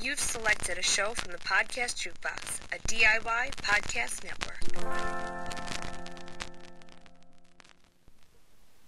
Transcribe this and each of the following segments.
You've selected a show from the Podcast Jukebox, a DIY podcast network.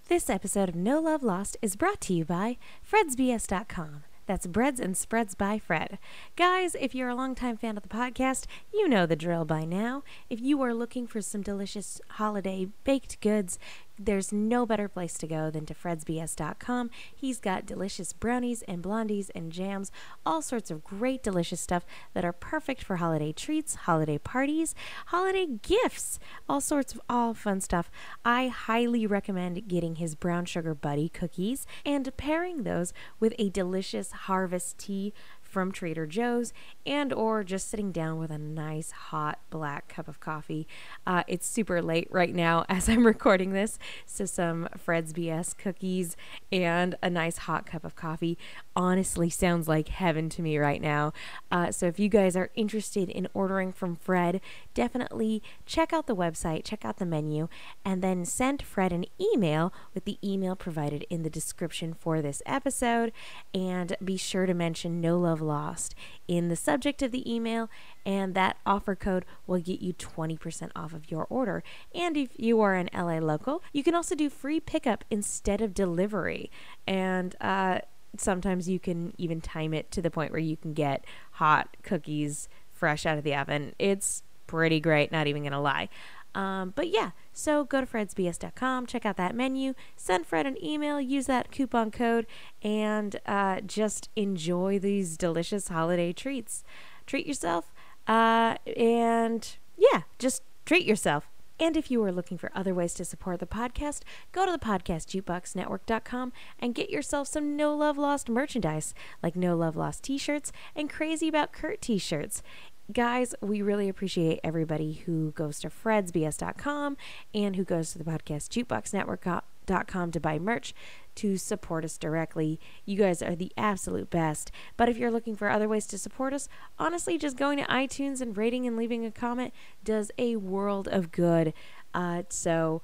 This episode of No Love Lost is brought to you by FredsBS.com. That's Breads and Spreads by Fred. Guys, if you're a longtime fan of the podcast, you know the drill by now. If you are looking for some delicious holiday baked goods, there's no better place to go than to fredsbs.com. He's got delicious brownies and blondies and jams, all sorts of great delicious stuff that are perfect for holiday treats, holiday parties, holiday gifts, all sorts of all fun stuff. I highly recommend getting his brown sugar buddy cookies and pairing those with a delicious harvest tea from Trader Joe's and or just sitting down with a nice hot black cup of coffee. Uh, it's super late right now as I'm recording this, so some Fred's BS cookies and a nice hot cup of coffee honestly sounds like heaven to me right now. Uh, so if you guys are interested in ordering from Fred, definitely check out the website, check out the menu, and then send Fred an email with the email provided in the description for this episode. And be sure to mention No Love Lost in the subject of the email, and that offer code will get you 20% off of your order. And if you are an LA local, you can also do free pickup instead of delivery. And, uh, sometimes you can even time it to the point where you can get hot cookies fresh out of the oven. It's pretty great, not even gonna lie. Um, but yeah, so go to fredsbs.com, check out that menu, send Fred an email, use that coupon code, and uh, just enjoy these delicious holiday treats. Treat yourself, uh, and yeah, just treat yourself. And if you are looking for other ways to support the podcast, go to the podcastjukeboxnetwork.com and get yourself some No Love Lost merchandise, like No Love Lost t shirts and Crazy About Kurt t shirts. Guys, we really appreciate everybody who goes to fredsbs.com and who goes to the podcast jukebox network.com to buy merch to support us directly. You guys are the absolute best. But if you're looking for other ways to support us, honestly, just going to iTunes and rating and leaving a comment does a world of good. Uh, so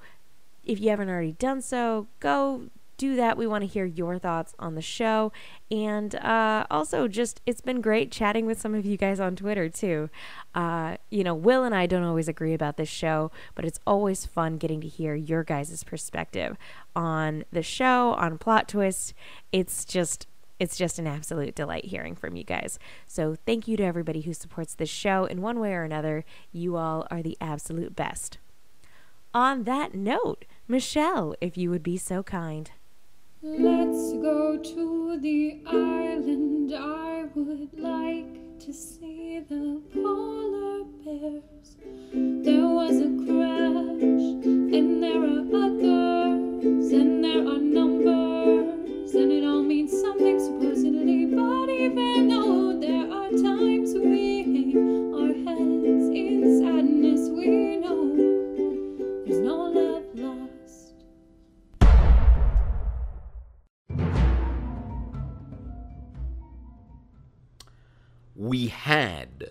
if you haven't already done so, go do that. We want to hear your thoughts on the show. And uh, also, just it's been great chatting with some of you guys on Twitter, too. Uh, you know, Will and I don't always agree about this show, but it's always fun getting to hear your guys' perspective on the show, on plot twists. It's just. It's just an absolute delight hearing from you guys. So, thank you to everybody who supports this show in one way or another. You all are the absolute best. On that note, Michelle, if you would be so kind. Let's go to the island. I would like to see the polar bears. There was a crash, and there are others, and there are numbers, and it all means something supposedly. But even though there are times we hang our heads in sadness, we we had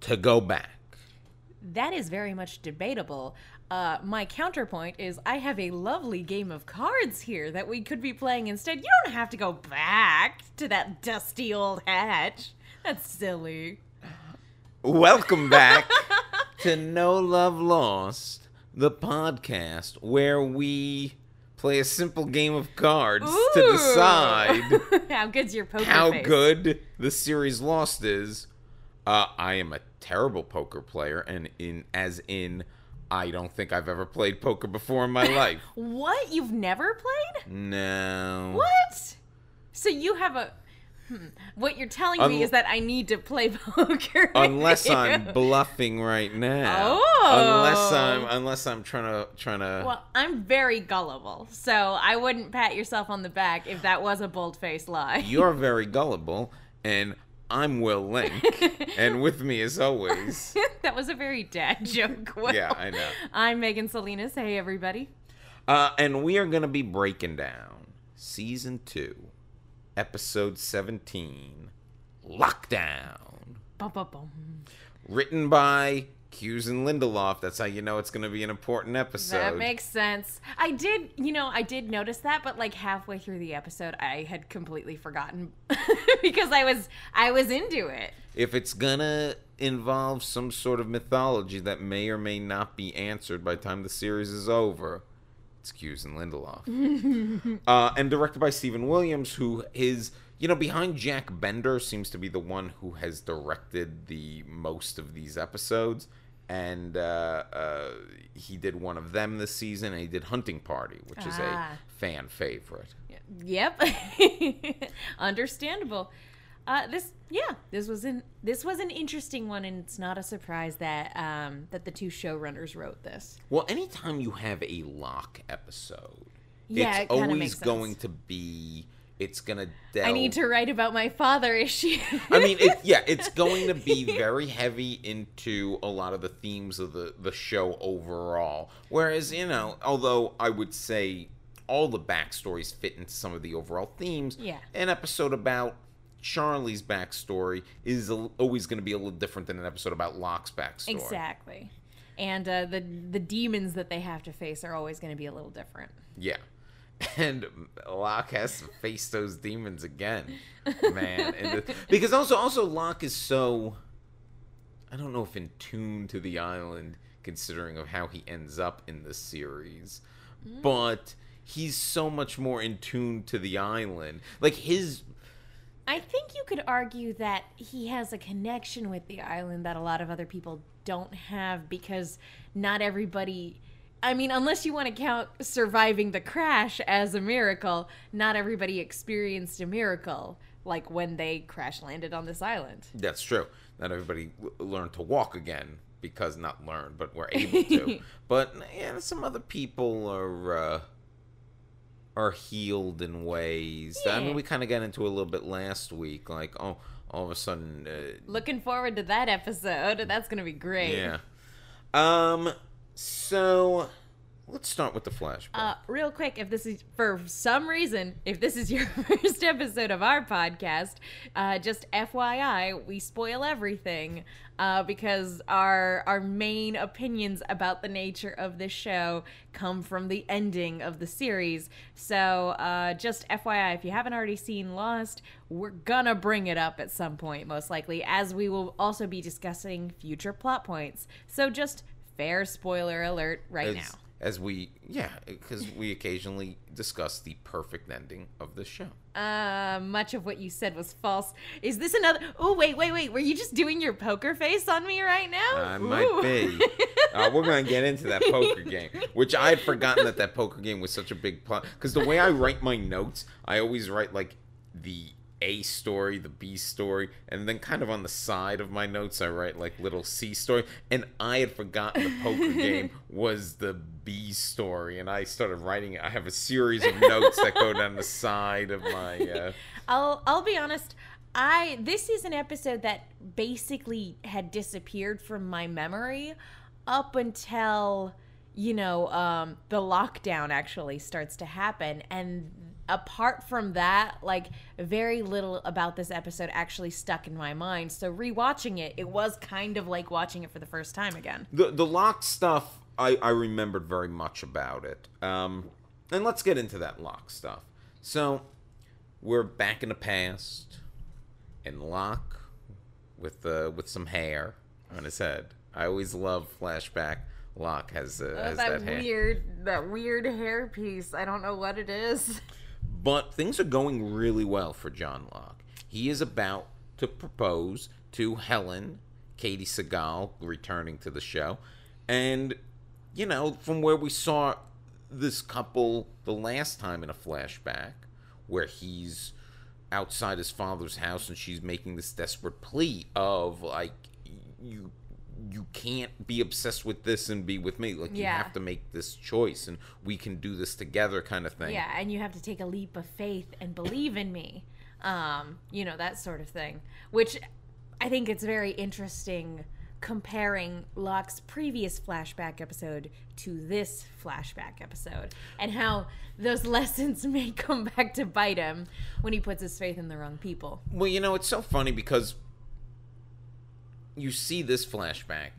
to go back. That is very much debatable. Uh, my counterpoint is I have a lovely game of cards here that we could be playing instead. You don't have to go back to that dusty old hatch. That's silly. Welcome back to No Love Lost, the podcast where we play a simple game of cards to decide How good's your poker how face? good the series Lost is. Uh, I am a terrible poker player, and in as in, I don't think I've ever played poker before in my life. What? You've never played? No. What? So you have a. Hmm. What you're telling me is that I need to play poker. Unless you. I'm bluffing right now. Oh. Unless I'm unless I'm trying to trying to. Well, I'm very gullible, so I wouldn't pat yourself on the back if that was a bold faced lie. You're very gullible, and I'm Will Link, and with me as always. that was a very dad joke. Will. Yeah, I know. I'm Megan Salinas. Hey, everybody. Uh, and we are going to be breaking down season two, episode 17, Lockdown. Bum, bum, bum. Written by Cuse and Lindelof. That's how you know it's going to be an important episode. That makes sense. I did, you know, I did notice that, but like halfway through the episode, I had completely forgotten because I was I was into it. if it's gonna involve some sort of mythology that may or may not be answered by the time the series is over, it's Cuse and Lindelof. uh, and directed by Stephen Williams, who is, you know, behind Jack Bender, seems to be the one who has directed the most of these episodes. And uh, uh, he did one of them this season, and he did Hunting Party, which is Ah. a fan favorite. Yep. Understandable. Uh, this, yeah, this was an this was an interesting one, and it's not a surprise that um, that the two showrunners wrote this. Well, anytime you have a Locke episode, Yeah, it's it always going to be. It's gonna. Delve. I need to write about my father issue. I mean, it, yeah, it's going to be very heavy into a lot of the themes of the the show overall. Whereas, you know, although I would say all the backstories fit into some of the overall themes, Yeah. an episode about Charlie's backstory is a, always going to be a little different than an episode about Locke's backstory. exactly. And uh, the the demons that they have to face are always going to be a little different. Yeah. And Locke has to face those demons again, man. The- because also, also Locke is so, I don't know if in tune to the island, considering of how he ends up in the series, but he's so much more in tune to the island. Like his, I think you could argue that he has a connection with the island that a lot of other people don't have because not everybody. I mean, unless you want to count surviving the crash as a miracle, not everybody experienced a miracle like when they crash landed on this island. that's true. Not everybody learned to walk again because not learned, but were able to. but yeah, some other people are. uh are healed in ways. I mean, we kind of got into a little bit last week. Like, oh, all of a sudden, uh, Looking forward to that episode. That's going to be great. yeah. Um. So, let's start with the flashback. Uh, real quick, if this is for some reason, if this is your first episode of our podcast, uh, just FYI, we spoil everything uh, because our our main opinions about the nature of this show come from the ending of the series. So, uh, just FYI, if you haven't already seen Lost, we're gonna bring it up at some point, most likely, as we will also be discussing future plot points. So, just fair spoiler alert right now. As we, yeah, because we occasionally discuss the perfect ending of the show. Uh, much of what you said was false. Is this another? Oh, wait, wait, wait. Were you just doing your poker face on me right now? I might be. Uh, we're going to get into that poker game, which I had forgotten that that poker game was such a big plot. Because the way I write my notes, I always write like the A story, the B story, and then kind of on the side of my notes, I write like little C story. And I had forgotten the poker game was the B story, and I started writing it. I have a series of notes that go down the side of my. Uh, I'll I'll be honest. I this is an episode that basically had disappeared from my memory up until you know um, the lockdown actually starts to happen and apart from that like very little about this episode actually stuck in my mind so rewatching it it was kind of like watching it for the first time again the the Locke stuff I, I remembered very much about it. Um, and let's get into that Locke stuff. So we're back in the past, and Locke with uh, with some hair on his head. I always love flashback. Locke has uh, has that, that hair. weird that weird hair piece i don't know what it is But things are going really well for John Locke. He is about to propose to Helen, Katey Sagal, returning to the show. And, you know, from where we saw this couple the last time in a flashback, where he's outside his father's house and she's making this desperate plea of, like, you. You can't be obsessed with this and be with me. Like you have to make this choice, and we can do this together, kind of thing. Yeah, and you have to take a leap of faith and believe in me. Um, you know, that sort of thing. Which I think it's very interesting comparing Locke's previous flashback episode to this flashback episode and how those lessons may come back to bite him when he puts his faith in the wrong people. Well, you know, it's so funny because you see this flashback,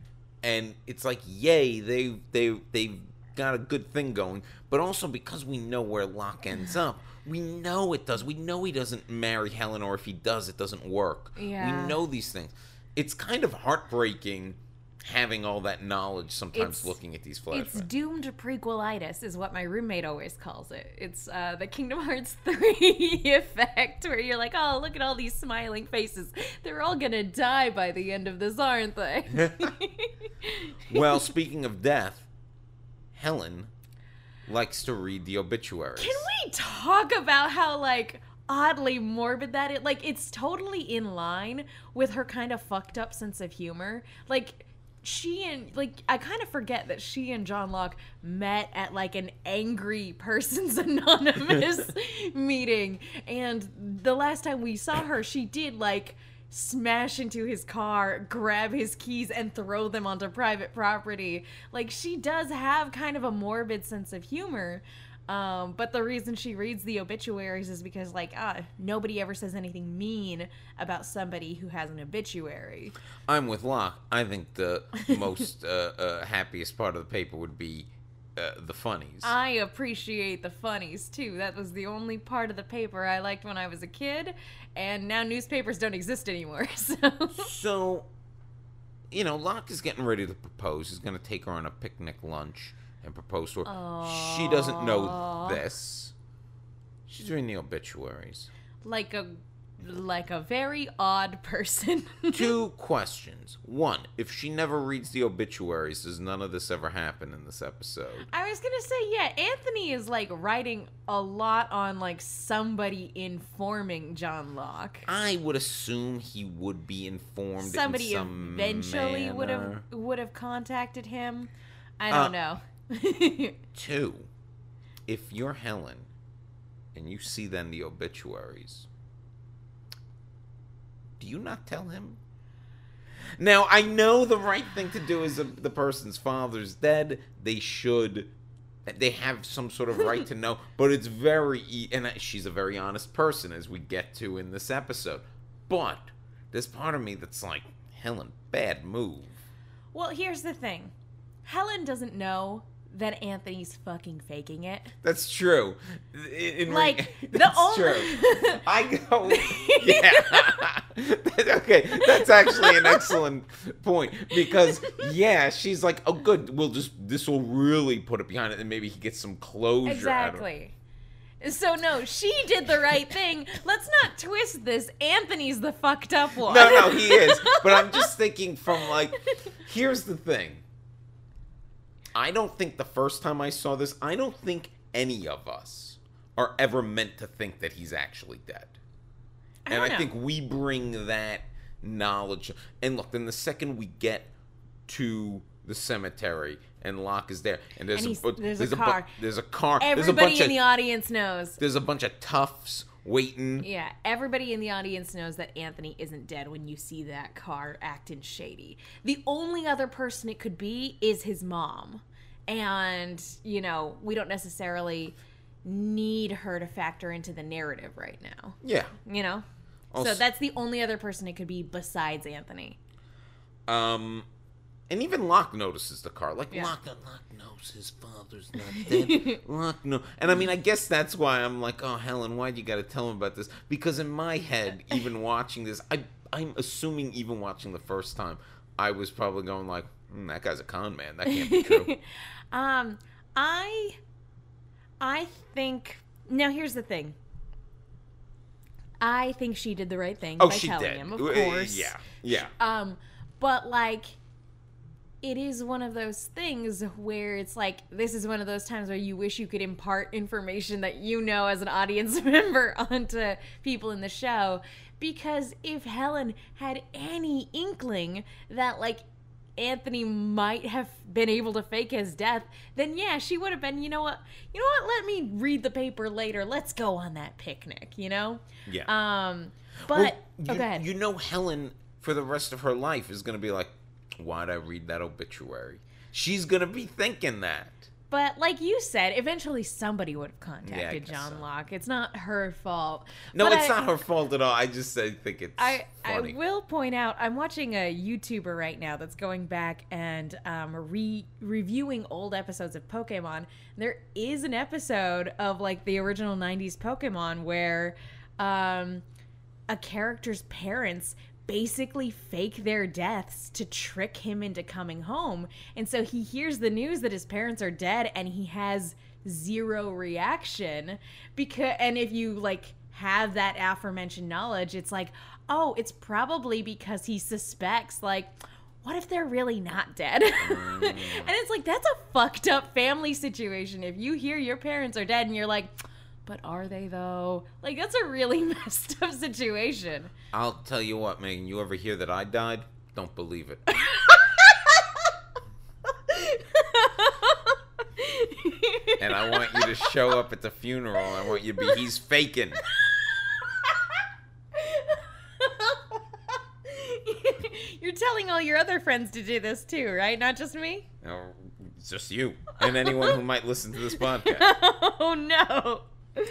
and it's like, yay, they they they've got a good thing going. But also because we know where Locke ends up, we know it does. We know he doesn't marry Helen, or if he does, it doesn't work. Yeah. We know these things. It's kind of heartbreaking having all that knowledge sometimes It's- looking at these flags. It's flashbacks. doomed prequelitis, is what my roommate always calls it. It's uh, the Kingdom Hearts 3 effect, where you're like, oh, look at all these smiling faces. They're all gonna die by the end of this, aren't they? well, speaking of death, Helen likes to read the obituaries. Can we talk about how, like, oddly morbid that it Like, it's totally in line with her kind of fucked up sense of humor. Like, she and like I kind of forget that she and John Locke met at like an angry persons anonymous meeting and the last time we saw her she did like smash into his car, grab his keys and throw them onto private property. Like she does have kind of a morbid sense of humor. Um, but the reason she reads the obituaries is because like ah, nobody ever says anything mean about somebody who has an obituary. I'm with Locke. I think the most uh, uh, happiest part of the paper would be uh, the funnies. I appreciate the funnies too. That was the only part of the paper I liked when I was a kid, and now newspapers don't exist anymore. So so, you know, Locke is getting ready to propose. He's going to take her on a picnic lunch and propose to her. She doesn't know this. She's reading the obituaries. like a like a very odd person. Two questions. One, if she never reads the obituaries, does none of this ever happen in this episode? I was gonna say, yeah, Anthony is like writing a lot on like somebody informing John Locke. I would assume he would be informed. Somebody in some eventually would have would have contacted him. I Uh, don't know. Two, if you're Helen and you see then the obituaries, do you not tell him? Now, I know the right thing to do is the person's father's dead. They should, they have some sort of right to know, but it's very, e- and she's a very honest person as we get to in this episode. But there's part of me that's like, Helen, bad move. well, here's the thing. Helen doesn't know that Anthony's fucking faking it. That's true. In- Like, the that's only- true. I go, yeah. okay, that's actually an excellent point because yeah, she's like, oh, good. We'll just this will really put it behind it, and maybe he gets some closure. out of. Exactly. So no, she did the right thing. Let's not twist this. Anthony's the fucked up one. No, no, he is. But I'm just thinking from like, here's the thing. I don't think the first time I saw this, I don't think any of us are ever meant to think that he's actually dead. And I know. think we bring that knowledge. And look, then the second we get to the cemetery and Locke is there, and there's And a bu- there's a bu- car. there's a car, there's a Everybody bunch in of the audience knows. there's a bunch of toughs waiting. Yeah, everybody in the audience knows that Anthony isn't dead when you see that car acting shady. The only other person it could be is his mom. And, you know, we don't necessarily need her to factor into the narrative right now. Yeah. You know? Also- so that's the only other person it could be besides Anthony. Um, and even Locke notices the car. Like Yeah. Locke, Locke knows his father's not dead. Locke no, and I mean, I guess that's why I'm like, oh, Helen, why'd you got to tell him about this? Because in my head, even watching this, I, I'm assuming even watching the first time, I was probably going like, hmm, that guy's a con man. That can't be true. Um, I, I think. Now here's the thing. I think she did the right thing oh, by she telling did. him, of Uh, course. Yeah, yeah. Um, but like, it is one of those things where it's like this is one of those times where you wish you could impart information that you know as an audience member onto people in the show. Because if Helen had any inkling that like Anthony might have been able to fake his death, then yeah, she would have been, you know what? You know what? Let me read the paper later. Let's go on that picnic, you know? Yeah. Um but Well, oh, go ahead. you know, Helen for the rest of her life is going to be like, why'd I read that obituary? She's to be thinking that. But like you said, eventually somebody would have contacted guess John so. Locke. It's not her fault. No, But it's I- not her fault at all. I just I think it's I, I will point out I'm watching a YouTuber right now that's going back and um, re reviewing old episodes of Pokemon. There is an episode of like the original '90s Pokemon where um, a character's parents basically fake their deaths to trick him into coming home, and so he hears the news that his parents are dead, and he has zero reaction because and if you like have that aforementioned knowledge it's like oh it's probably because he suspects like what if they're really not dead? Mm. And it's like that's a fucked up family situation. If you hear your parents are dead and you're like but are they though like that's a really messed up situation I'll tell you what, man. You ever hear that I died? Don't believe it. and I want you to show up at the funeral. I want you to be. He's faking. you're telling all your other friends to do this too right not just me No, it's just you and anyone who might listen to this podcast. oh no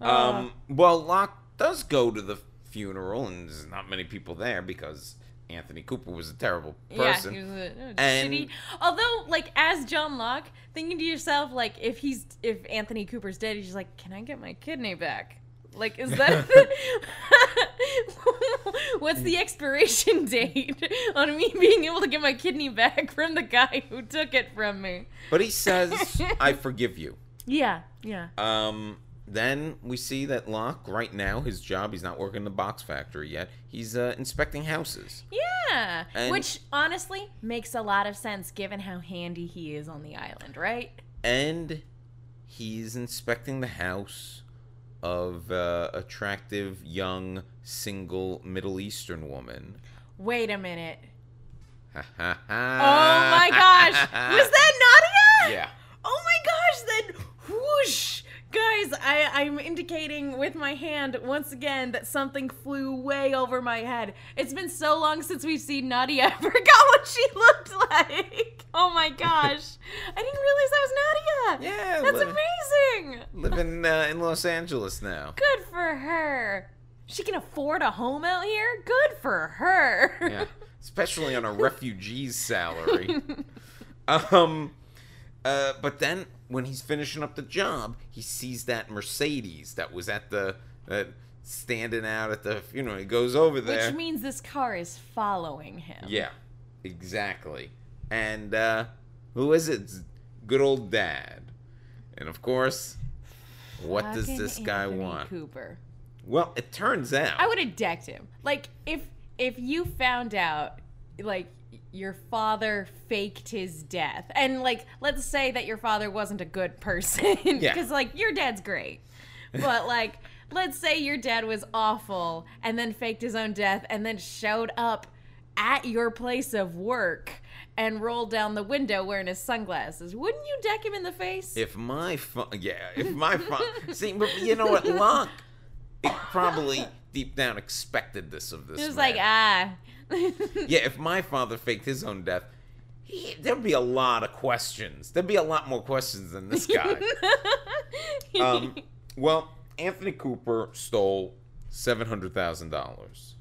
Um, well, Locke does go to the funeral, and there's not many people there because Anthony Cooper was a terrible person. Yeah, he was a, a And- shitty. Although, like, as John Locke, thinking to yourself, like, if he's if Anthony Cooper's dead, he's just like, can I get my kidney back? Like, is that what's the expiration date on me being able to get my kidney back from the guy who took it from me? But he says, "I forgive you." Yeah, yeah. Um, then we see that Locke, right now, his job, he's not working in the box factory yet. He's uh, inspecting houses. Yeah, And- which honestly makes a lot of sense given how handy he is on the island, right? And he's inspecting the house of uh, attractive, young, single Middle Eastern woman. Wait a minute. Oh my gosh. Was that Nadia? Yeah. Oh my gosh, then whoosh. Guys, I, I'm indicating with my hand once again that something flew way over my head. It's been so long since we've seen Nadia, I forgot what she looked like. Oh my gosh. I didn't realize that was Nadia. Yeah, That's amazing. Living uh, in Los Angeles now. Good for her. She can afford a home out here? Good for her. Yeah. Especially on a refugee's salary. Um, uh, but then when he's finishing up the job, he sees that Mercedes that was at the that standing out at the funeral. He goes over there. Which means this car is following him. yeah, exactly. And uh, who is it? Good old dad. And of course, what does this guy Anthony want? Cooper. Well, it turns out. I would have decked him. Like if if you found out like your father faked his death and like let's say that your father wasn't a good person Yeah. because like your dad's great but like let's say your dad was awful and then faked his own death and then showed up at your place of work and rolled down the window wearing his sunglasses wouldn't you deck him in the face If my fa- yeah, if my fa- see, but you know what, Locke, it probably deep down expected this of this. it was man. like ah yeah, if my father faked his own death, he, there'd be a lot of questions. There'd be a lot more questions than this guy. um, well, Anthony Cooper stole seven hundred thousand dollars,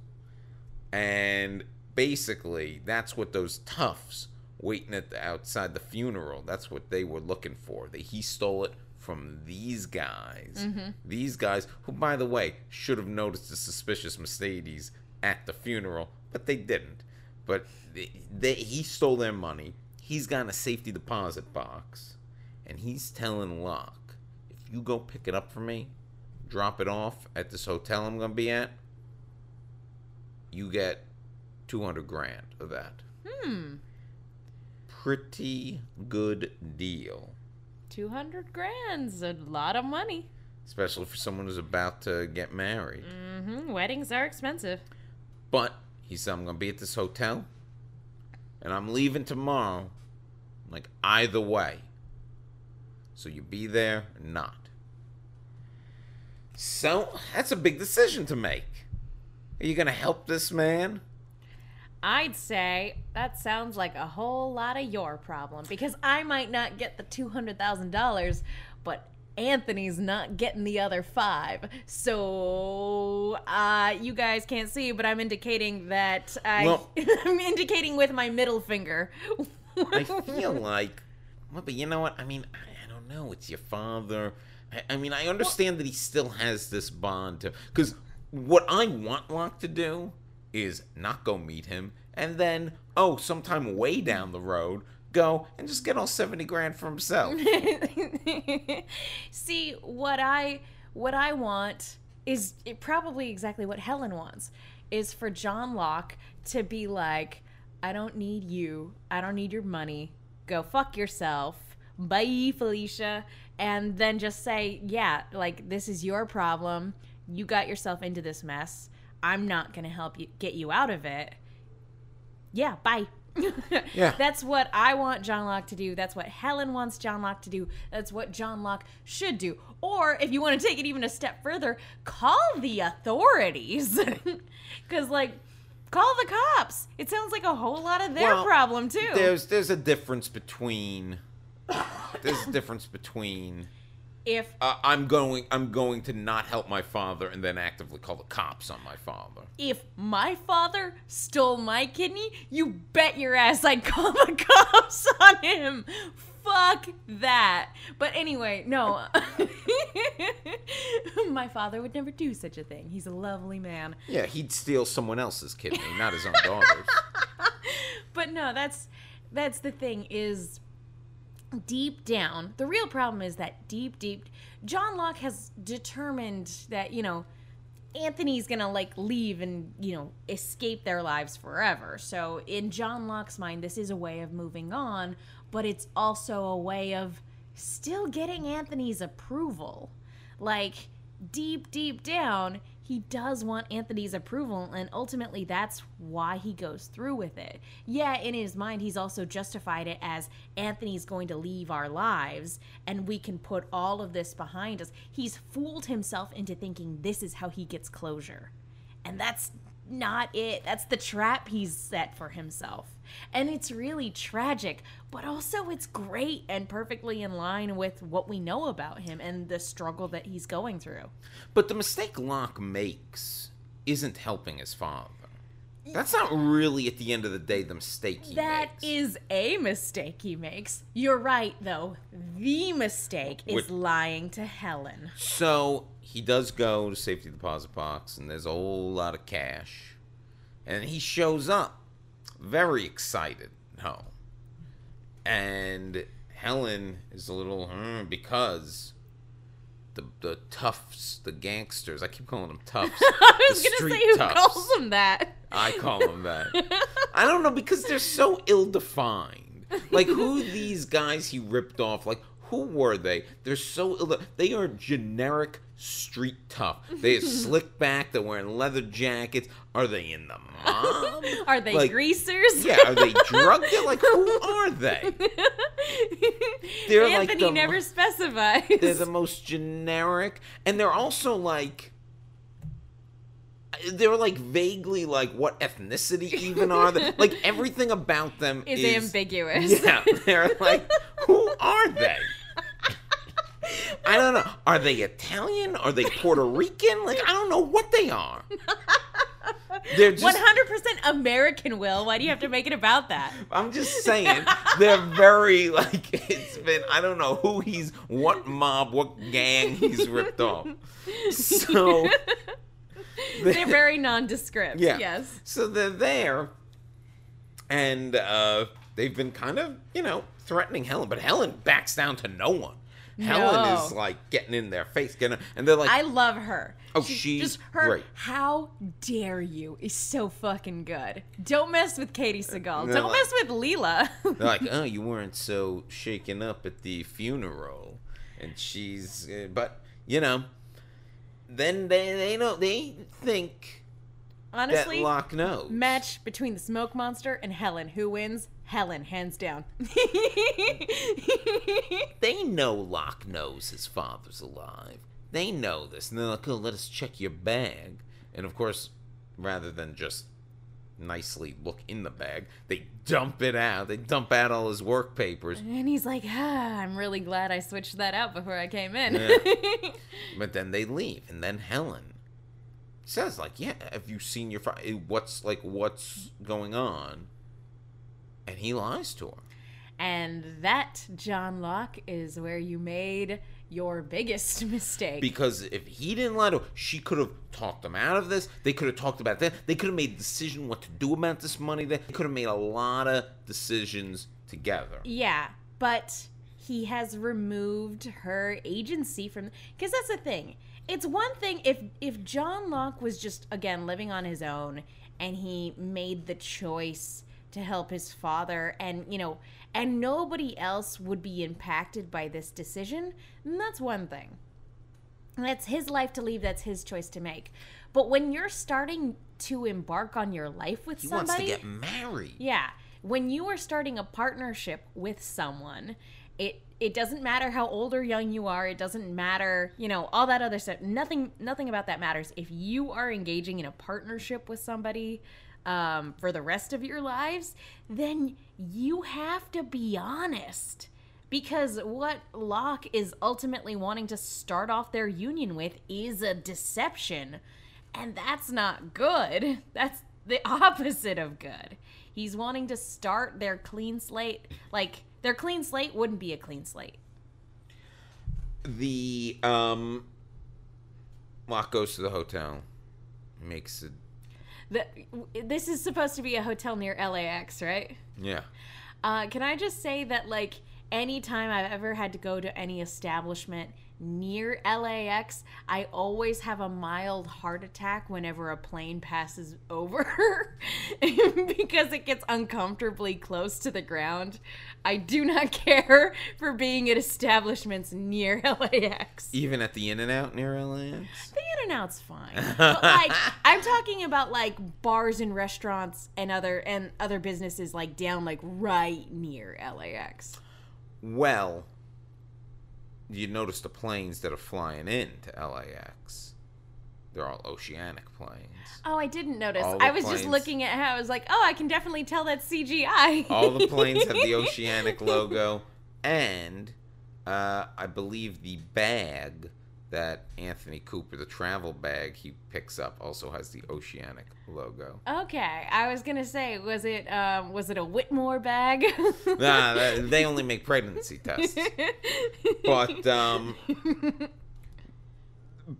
and basically, that's what those toughs waiting at the, outside the funeral. That's what they were looking for. That he stole it from these guys. These guys, who, by the way, should have noticed the suspicious Mercedes at the funeral, but they didn't. But they, they, he stole their money. He's got a safety deposit box, and he's telling Locke, if you go pick it up for me, drop it off at this hotel I'm gonna be at, you get two hundred grand of that. hmm Pretty good deal, 200 grand's a lot of money especially for someone who's about to get married. Mm-hmm. Weddings are expensive. But he said, I'm gonna be at this hotel, and I'm leaving tomorrow. Like either way, so you be there or not. So that's a big decision to make. Are you gonna help this man? I'd say that sounds like a whole lot of your problem because I might not get the $200,000, but Anthony's not getting the other five. So, uh, you guys can't see, but I'm indicating that I, Well- I'm indicating with my middle finger. I feel like, well, but you know what? I mean, I, I don't know. It's your father. I, I mean, I understand that he still has this bond to. Because what I want Locke to do is not go meet him, and then, oh, sometime way down the road, go and just get all 70 grand for himself. See, what I what I want is probably exactly what Helen wants is for John Locke to be like, I don't need you. I don't need your money. Go fuck yourself. Bye, Felicia. And then just say, yeah, like this is your problem. You got yourself into this mess. I'm not going to help you get you out of it. Yeah, bye. Yeah. That's what I want John Locke to do. That's what Helen wants John Locke to do. That's what John Locke should do. Or if you want to take it even a step further, call the authorities. Cuz like call the cops. It sounds like a whole lot of their Well, problem too. There's there's a difference between there's a difference between if uh, I'm going I'm going to not help my father and then actively call the cops on my father. if my father stole my kidney, you bet your ass I'd call the cops on him. Fuck that. But anyway, no. my father would never do such a thing. He's a lovely man. Yeah, he'd steal someone else's kidney, not his own daughter's. But no, that's that's the thing is deep down, the real problem is that deep deep John Locke has determined that, you know, Anthony's gonna like leave and you know escape their lives forever. So in John Locke's mind, this is a way of moving on, but it's also a way of still getting Anthony's approval. Like deep, deep down, he does want Anthony's approval, and ultimately that's why he goes through with it. Yeah, in his mind, he's also justified it as Anthony's going to leave our lives, and we can put all of this behind us. He's fooled himself into thinking this is how he gets closure. And that's not it. That's the trap he's set for himself. And it's really tragic, but also it's great and perfectly in line with what we know about him and the struggle that he's going through. But the mistake Locke makes isn't helping his father. That's not really, at the end of the day, the mistake he That makes. is a mistake he makes. You're right, though. The mistake is lying to Helen. So he does go to safety deposit box, and there's a whole lot of cash. And he shows up, very excited home. And Helen is a little hmm, because the the toughs, the gangsters. I keep calling them toughs. I was gonna say who toughs. calls him that. I call them that. I don't know because they're so ill-defined. Like who these guys he ripped off? Like who were they? They're so ill. They are generic street tough. They are slick back. They're wearing leather jackets. Are they in the mob? Are they Like, greasers? Yeah. Are they drug dealers? Like who are they? They're like Anthony the- never specifies. They're the most generic, and they're also like. They're like vaguely like what ethnicity even are they? Like everything about them is, is, ambiguous. Yeah, they're like who are they? I don't know. Are they Italian? Are they Puerto Rican? Like I don't know what they are. They're just. One hundred percent American. Will, why do you have to make it about that? I'm just saying they're very like it's been I don't know who he's what mob what gang he's ripped off. So They're very nondescript. yeah. Yes. So they're there and uh they've been kind of, you know, threatening Helen, but Helen backs down to no one. Helen No. is like getting in their face, getting and they're like I love her. Oh, She- she's just her. great. How dare you? Is so fucking good. Don't mess with Katey Sagal. Don't like- mess with Leela. they're like, "Oh, you weren't so shaken up at the funeral." And she's uh, but, you know, then they they know they think Honestly, that Locke knows. match between the smoke monster and Helen. Who wins? Helen, hands down. They know Locke knows his father's alive. They know this. And they're like, oh, let us check your bag. And of course, rather than just nicely look in the bag. They dump it out. They dump out all his work papers. And he's like, ah, I'm really glad I switched that out before I came in. Yeah. But then they leave, and then Helen says, "Like, yeah, have you seen your father? What's like, what's going on?" And he lies to her. and that, John Locke, is where you made your biggest mistake. Because if he didn't lie to her, she could have talked them out of this. They could have talked about that. They could have made a decision what to do about this money. They could have made a lot of decisions together. Yeah, but he has removed her agency from because that's the thing. It's one thing if if John Locke was just again living on his own and he made the choice to help his father and you know and nobody else would be impacted by this decision, then that's one thing. That's his life to leave, that's his choice to make. But when you're starting to embark on your life with someone, He somebody wants to get married. yeah. When you are starting a partnership with someone, it it doesn't matter how old or young you are. It doesn't matter, you know, all that other stuff. Nothing nothing about that matters. If you are engaging in a partnership with somebody um, for the rest of your lives, then you have to be honest. Because what Locke is ultimately wanting to start off their union with is a deception. And that's not good. That's the opposite of good. He's wanting to start their clean slate. Like, their clean slate wouldn't be a clean slate. The um Locke goes to the hotel, makes it The, this is supposed to be a hotel near LAX, right? yeah. Uh, can I just say that, like, anytime I've ever had to go to any establishment near LAX, I always have a mild heart attack whenever a plane passes over because it gets uncomfortably close to the ground. I do not care for being at establishments near LAX. Even at the In and Out near LAX. The in and out's fine. But like I'm talking about like bars and restaurants and other and other businesses like down like right near LAX. Well, you notice the planes that are flying in to LAX. They're all oceanic planes. Oh, I didn't notice. I was just looking at how I was like, oh, I can definitely tell that's CGI. All the planes have the oceanic logo, and uh, I believe the bag that Anthony Cooper, the travel bag he picks up, also has the oceanic logo. Okay, I was gonna say, was it um, was it a Widmore bag? nah, they only make pregnancy tests. But um,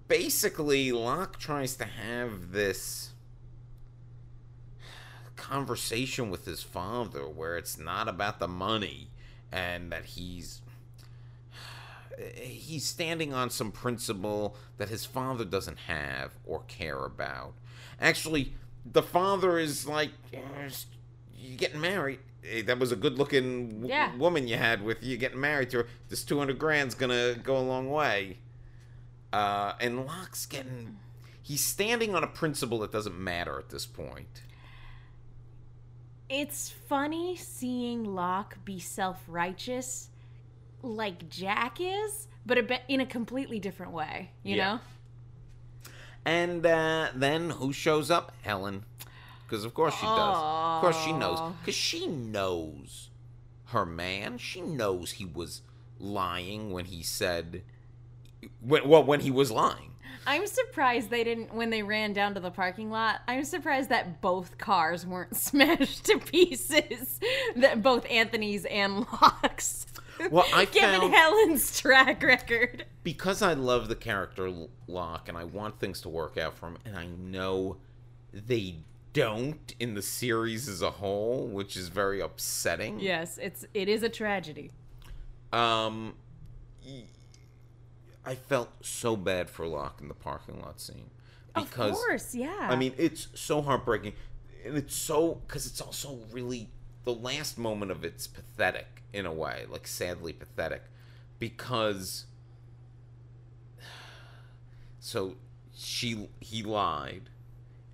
basically, Locke tries to have this conversation with his father where it's not about the money and that he's he's standing on some principle that his father doesn't have or care about. Actually, the father is like, you're getting married? Eh, That was a good-looking w- Yeah. woman you had with you. Getting married to her. This two hundred grand's gonna go a long way." Uh, and Locke's getting. He's standing on a principle that doesn't matter at this point. it's funny seeing Locke be self righteous like Jack is, but a bit in a completely different way. You Yeah. know? And uh, then who shows up? Helen. Because of course she does. Of course she knows. Because she knows her man. She knows he was lying when he said. When, well, when he was lying. I'm surprised they didn't when they ran down to the parking lot. I'm surprised that both cars weren't smashed to pieces. That both Anthony's and Locke's. Well, I Given found- Helen's track record. Because I love the character Locke and I want things to work out for him, and I know they don't in the series as a whole, which is very upsetting. Yes, it's it is a tragedy. Um, I felt so bad for Locke in the parking lot scene because of course, yeah. I mean it's so heartbreaking, and it's so because it's also really the last moment of it's pathetic in a way, like sadly pathetic, because so she he lied,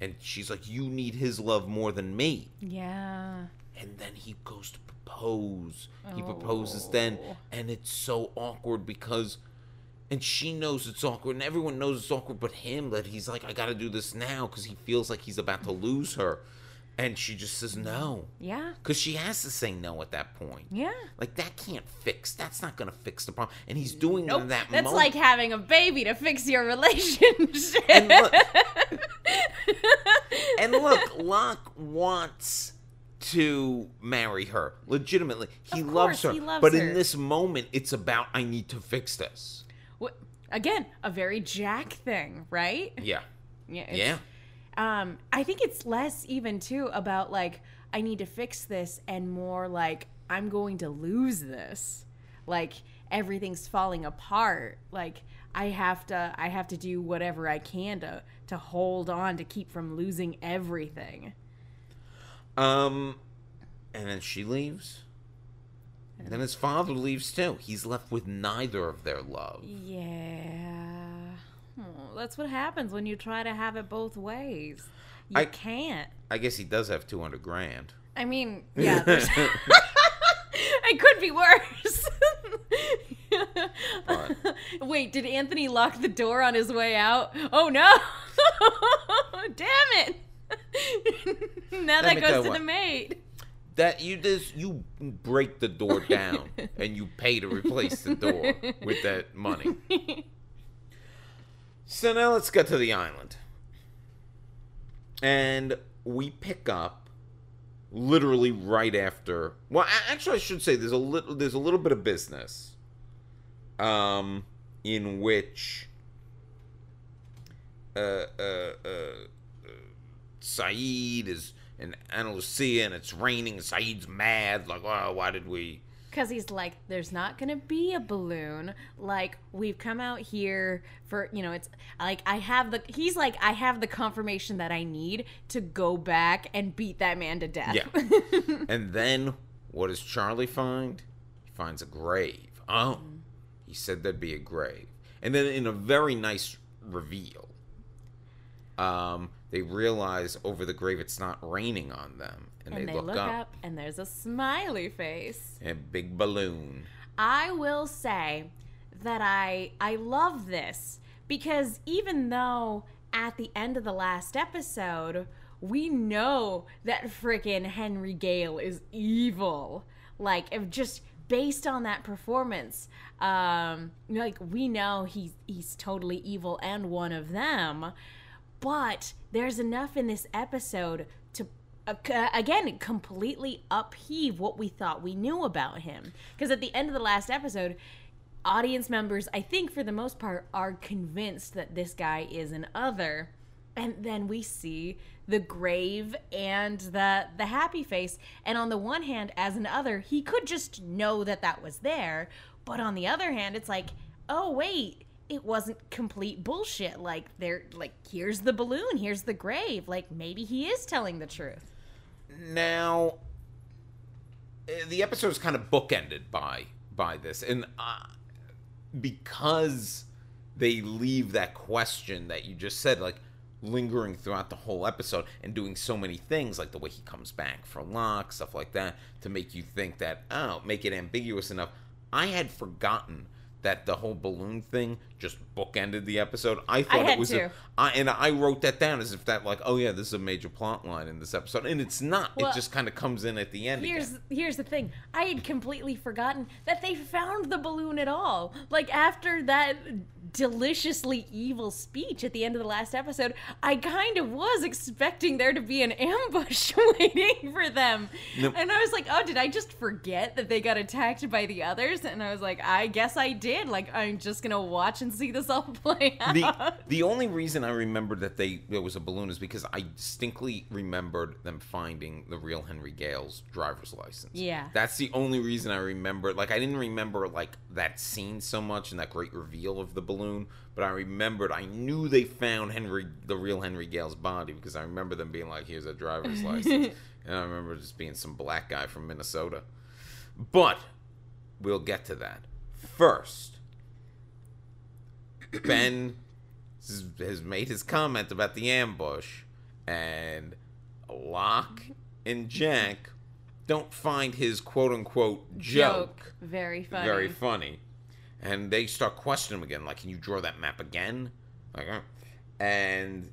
and she's like, "You need his love more than me." yeah. and then he goes to propose. He proposes then, Oh. and it's so awkward because, and she knows it's awkward, and everyone knows it's awkward, but him that he's like, I got to do this now because he feels like he's about to lose her, And she just says no. Yeah. Because she has to say no at that point. Yeah. Like, that can't fix. That's not going to fix the problem. And he's doing Nope. that That's moment. like having a baby to fix your relationship. and look, and look, Locke wants to marry her legitimately. He loves her, he loves but her. in this moment, it's about I need to fix this. Again, a very Jack thing, right? Yeah, Yeah. yeah, Um, I think it's less even too about like I need to fix this and more like I'm going to lose this. Like everything's falling apart. Like I have to I have to do whatever I can to to hold on to keep from losing everything. Um, and then she leaves. And then his father leaves too. He's left with neither of their love. Yeah. That's what happens when you try to have it both ways. You I- can't. I guess he does have two hundred grand. I mean, yeah. it could be worse. Wait, did Anthony lock the door on his way out? Oh no! Damn it! now Let that goes to what. the maid. That you just you break the door down and you pay to replace the door with that money. So now let's get to the island. And we pick up literally right after well actually I should say there's a little there's a little bit of business um in which uh uh uh, uh Sayid is in Ana Lucia and it's raining. Sayid's mad. Like oh why did we Because he's like, there's not going to be a balloon. Like, we've come out here for, you know, it's like, I have the, he's like, I have the confirmation that I need to go back and beat that man to death. Yeah. and then what does Charlie find? He finds a grave. Oh, he said there'd be a grave. And then in a very nice reveal, um, they realize over the grave it's not raining on them. And, and they, they look, up, and there's a smiley face. and a big balloon. I will say that I I love this because even though at the end of the last episode we know that frickin' Henry Gale is evil, like if just based on that performance, um, like we know he's he's totally evil and one of them, but there's enough in this episode again completely upheave what we thought we knew about him. Because at the end of the last episode audience members i think for the most part are convinced that this guy is an other. And then we see the grave and the the happy face. And on the one hand as an other he could just know that that was there. But on the other hand it's like oh wait it wasn't complete bullshit. Like there like here's the balloon here's the grave. Like maybe he is telling the truth Now, the episode is kind of bookended by by this, and uh, because they leave that question that you just said, like lingering throughout the whole episode, and doing so many things, like the way he comes back for Locke, stuff like that, to make you think that oh, make it ambiguous enough. I had forgotten that the whole balloon thing just bookended the episode. I thought had it was, a, I, and I wrote that down as if that like, oh yeah, this is a major plot line in this episode, and it's not. Well, it just kind of comes in at the end. Here's again. here's the thing. I had completely forgotten that they found the balloon at all. Like after that deliciously evil speech at the end of the last episode, I kind of was expecting there to be an ambush waiting for them. Nope. And I was like, "Oh, did I just forget that they got attacked by the others?" And I was like, "I guess I did. Like I'm just going to watch and see this all play out." the the only reason I remembered that they there was a balloon is because I distinctly remembered them finding the real Henry Gale's driver's license. Yeah. that's the only reason I remember. Like I didn't remember like that scene so much and that great reveal of the balloon, but I remembered. I knew they found Henry the real Henry Gale's body because I remember them being like, "Here's a driver's license," and I remember just being some black guy from Minnesota. But we'll get to that first. Ben has- made his comment about the ambush, and Locke and Jack don't find his quote unquote joke, Very funny. very funny. And they start questioning him again, like, can you draw that map again? Like, uh, and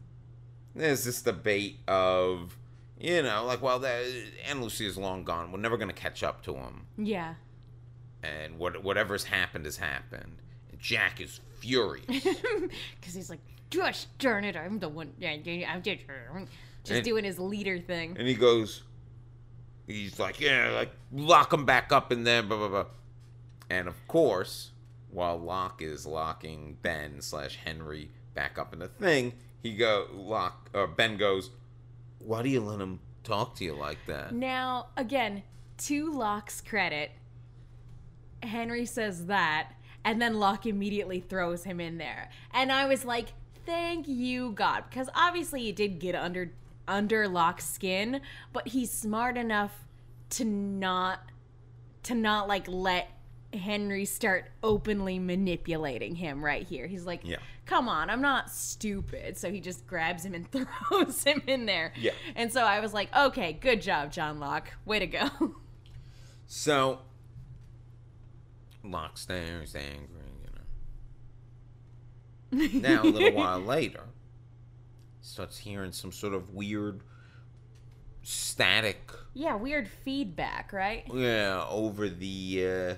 there's this debate of, you know, like, well, that, Ana Lucia is long gone. We're never going to catch up to him. Yeah. And what whatever's happened has happened. And Jack is furious. Because he's like, gosh darn it, I'm the one. Yeah, I'm just, just And- doing his leader thing. and he goes, he's like, yeah, like, lock him back up in there, blah, blah, blah. And of course, while Locke is locking Ben slash Henry back up in the thing, he go, Locke, or Ben goes, why do you let him talk to you like that? Now, again, to Locke's credit, Henry says that, and then Locke immediately throws him in there. And I was like, thank you, God. Because obviously he did get under under Locke's skin, but he's smart enough to not to not like let Henry start openly manipulating him right here. He's like, Yeah. come on, I'm not stupid. So he just grabs him and throws him in there. Yeah. And so I was like, okay, good job, John Locke. Way to go. So, Locke stares angry, you know. Now, a little while later, starts hearing some sort of weird static yeah, weird feedback, right? yeah, over the uh,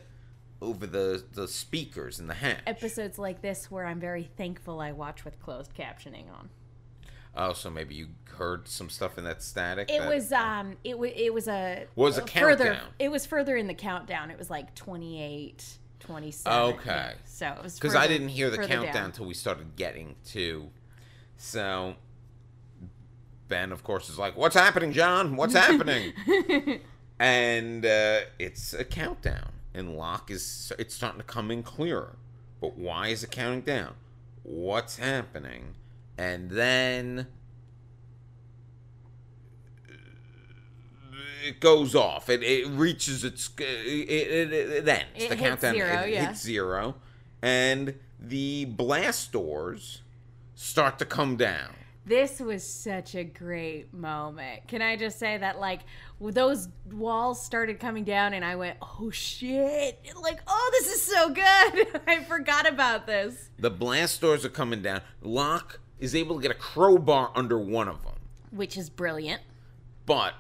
over the the speakers in the hatch. Episodes like this where I'm very thankful I watch with closed captioning on. Oh, so maybe you heard some stuff in that static. It that- was um it was it was a Was a uh, further countdown. it was further in the countdown. It was like 28 27. Okay. So it was because I didn't hear the countdown down. until we started getting to. So Ben, of course, is like, "What's happening, John? What's happening?" and uh, it's a countdown, and Locke is it's starting to come in clearer. But why is it counting down? What's happening? And then it goes off. It, it reaches its it, it, it, ends. It the countdown zero, it yeah. hits zero, and the blast doors start to come down. This was such a great moment. Can I just say that, like, those walls started coming down, and I went, "Oh shit!" Like, oh, this is so good. I forgot about this. The blast doors are coming down. Locke is able to get a crowbar under one of them, Which is brilliant. but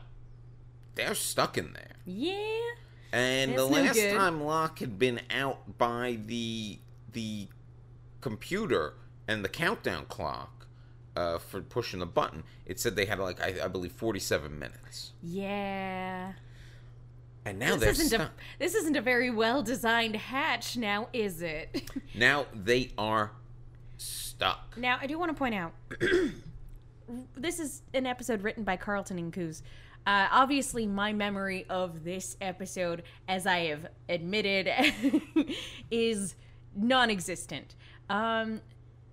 they're stuck in there. Yeah. And That's the last good. time Locke had been out by the the computer and the countdown clock uh, for pushing the button, it said they had like I, I believe forty seven minutes. Yeah. And now This isn't a stuck. this isn't a very well designed hatch, now is it? Now they are stuck. Now, I do want to point out this is an episode written by Carlton and Cuse. Uh, obviously, my memory of this episode, as I have admitted, is non existent. Um,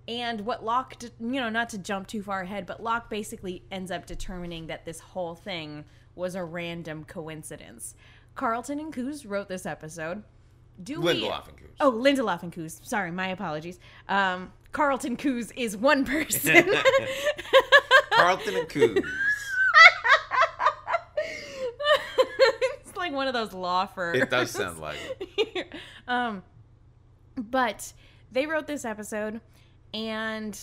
and what Locke, d- you know, not to jump too far ahead, but Locke basically ends up determining that this whole thing was a random coincidence. Carlton and Cuse wrote this episode. Do we? And Cuse. Oh, Lindelof and Cuse. Sorry, my apologies. Um, Carlton Cuse is one person. Carlton and Cuse. it's like one of those law firms. It does sound like it. um, but they wrote this episode, and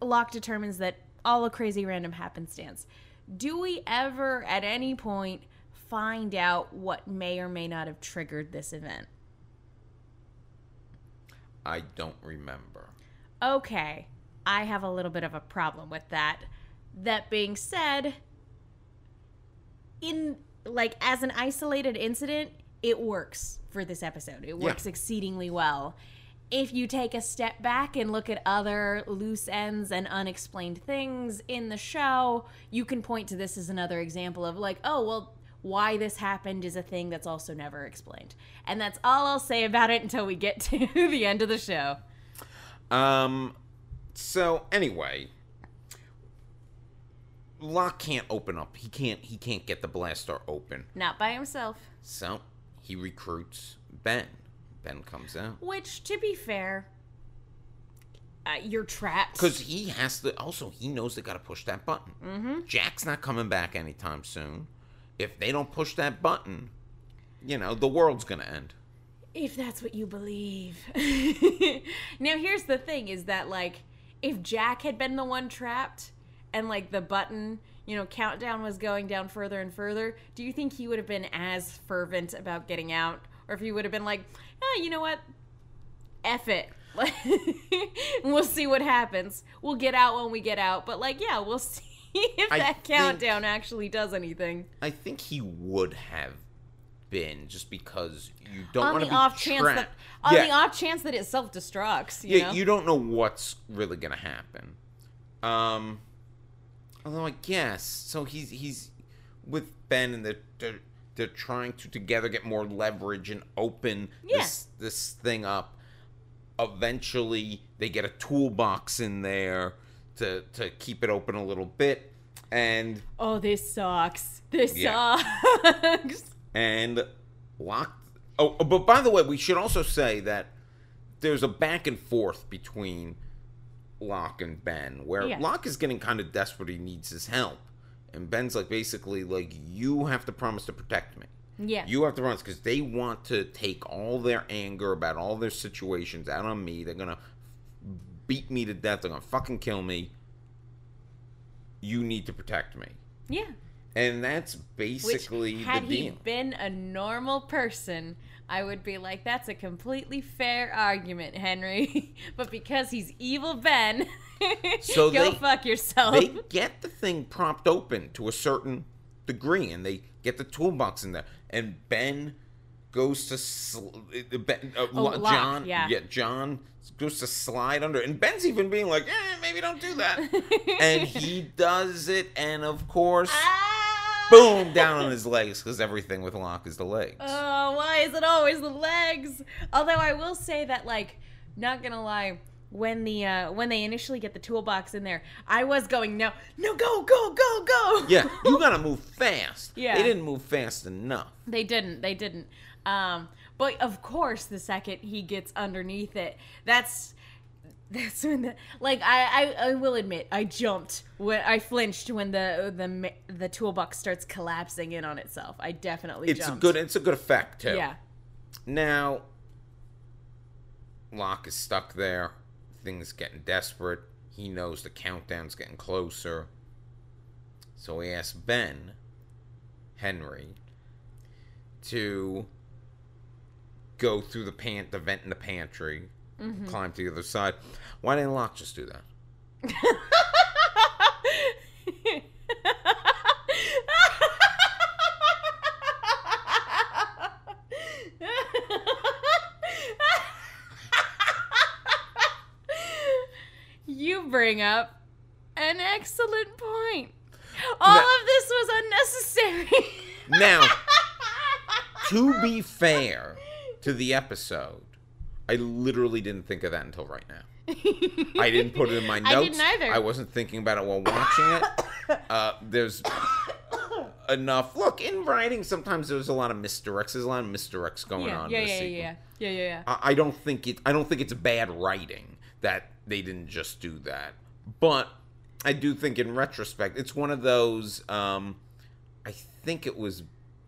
Locke determines that all a crazy random happenstance. Do we ever, at any point, find out what may or may not have triggered this event? I don't remember. Okay, I have a little bit of a problem with that. That being said, in like as an isolated incident, it works for this episode. It works exceedingly well. If you take a step back and look at other loose ends and unexplained things in the show, you can point to this as another example of like, oh, well, why this happened is a thing that's also never explained. And that's all I'll say about it until we get to the end of the show. Um. So anyway, Locke can't open up. He can't. He can't get the blaster open. Not by himself. So he recruits Ben. Ben comes out Which, to be fair, uh, you're trapped. because he has to. Also, he knows they got to push that button. Mm-hmm. Jack's not coming back anytime soon. If they don't push that button, you know the world's gonna end. If that's what you believe. now, here's the thing: is that like, if Jack had been the one trapped, and like the button, you know, countdown was going down further and further, do you think he would have been as fervent about getting out? Or if he would have been like, oh, you know what? F it. we'll see what happens. We'll get out when we get out. But, like, yeah, we'll see if I that think- countdown actually does anything. I think he would have been just because you don't want to be off chance that on yeah, the off chance that it self destructs, you yeah, know. you don't know what's really gonna happen. Um, although I guess so. He's he's with Ben, and they're they're, they're trying to together get more leverage and open Yeah. this this thing up. Eventually, they get a toolbox in there to to keep it open a little bit, and oh, this sucks. This Yeah. sucks. and locked. Oh, oh, but by the way, we should also say that there's a back and forth between Locke and Ben, where Yeah. Locke is getting kind of desperate. He needs his help, and Ben's like basically like, "You have to promise to protect me. Yeah. You have to promise because they want to take all their anger about all their situations out on me. They're gonna beat me to death. They're gonna fucking kill me. You need to protect me." yeah. And that's Which basically had the he deal. been a normal person, I would be like, that's a completely fair argument, Henry. but because he's evil Ben, So go they- fuck yourself. they get the thing propped open to a certain degree, and they get the toolbox in there. And Ben goes to sl- uh, ben, uh, Oh, Lo- Locke, John. yeah. John goes to slide under, and Ben's even being like, eh, maybe don't do that. and he does it, and of course, Ah! Boom, down on his legs because everything with Locke is the legs. Oh, why is it always the legs? Although I will say that, like, not gonna lie, when the uh, when they initially get the toolbox in there, I was going, no, no, go, go, go, go. yeah, you gotta move fast. Yeah. they didn't move fast enough. They didn't. They didn't. Um, but of course, the second he gets underneath it, that's that's when the like I I, I will admit I jumped when I flinched when the the the toolbox starts collapsing in on itself. I definitely It's a good. It's a good effect too. Yeah. Now, Locke is stuck there. Things getting desperate. He knows the countdown's getting closer. So he asks Ben, Henry, to go through the pant the vent in the pantry, Mm-hmm. climb to the other side. Why didn't Locke just do that? you bring up an excellent point. All No. of this was unnecessary. Now, to be fair to the episode, I literally didn't think of that until right now. I didn't put it in my notes. I didn't either. I wasn't thinking about it while watching it. Uh, there's enough. Look, in writing, sometimes there's a lot of misdirects. There's a lot of misdirects going yeah, on. yeah, in the yeah, yeah, yeah, yeah, yeah. I I don't think it. I don't think it's bad writing that they didn't just do that. But I do think, in retrospect, it's one of those. Um, I think it was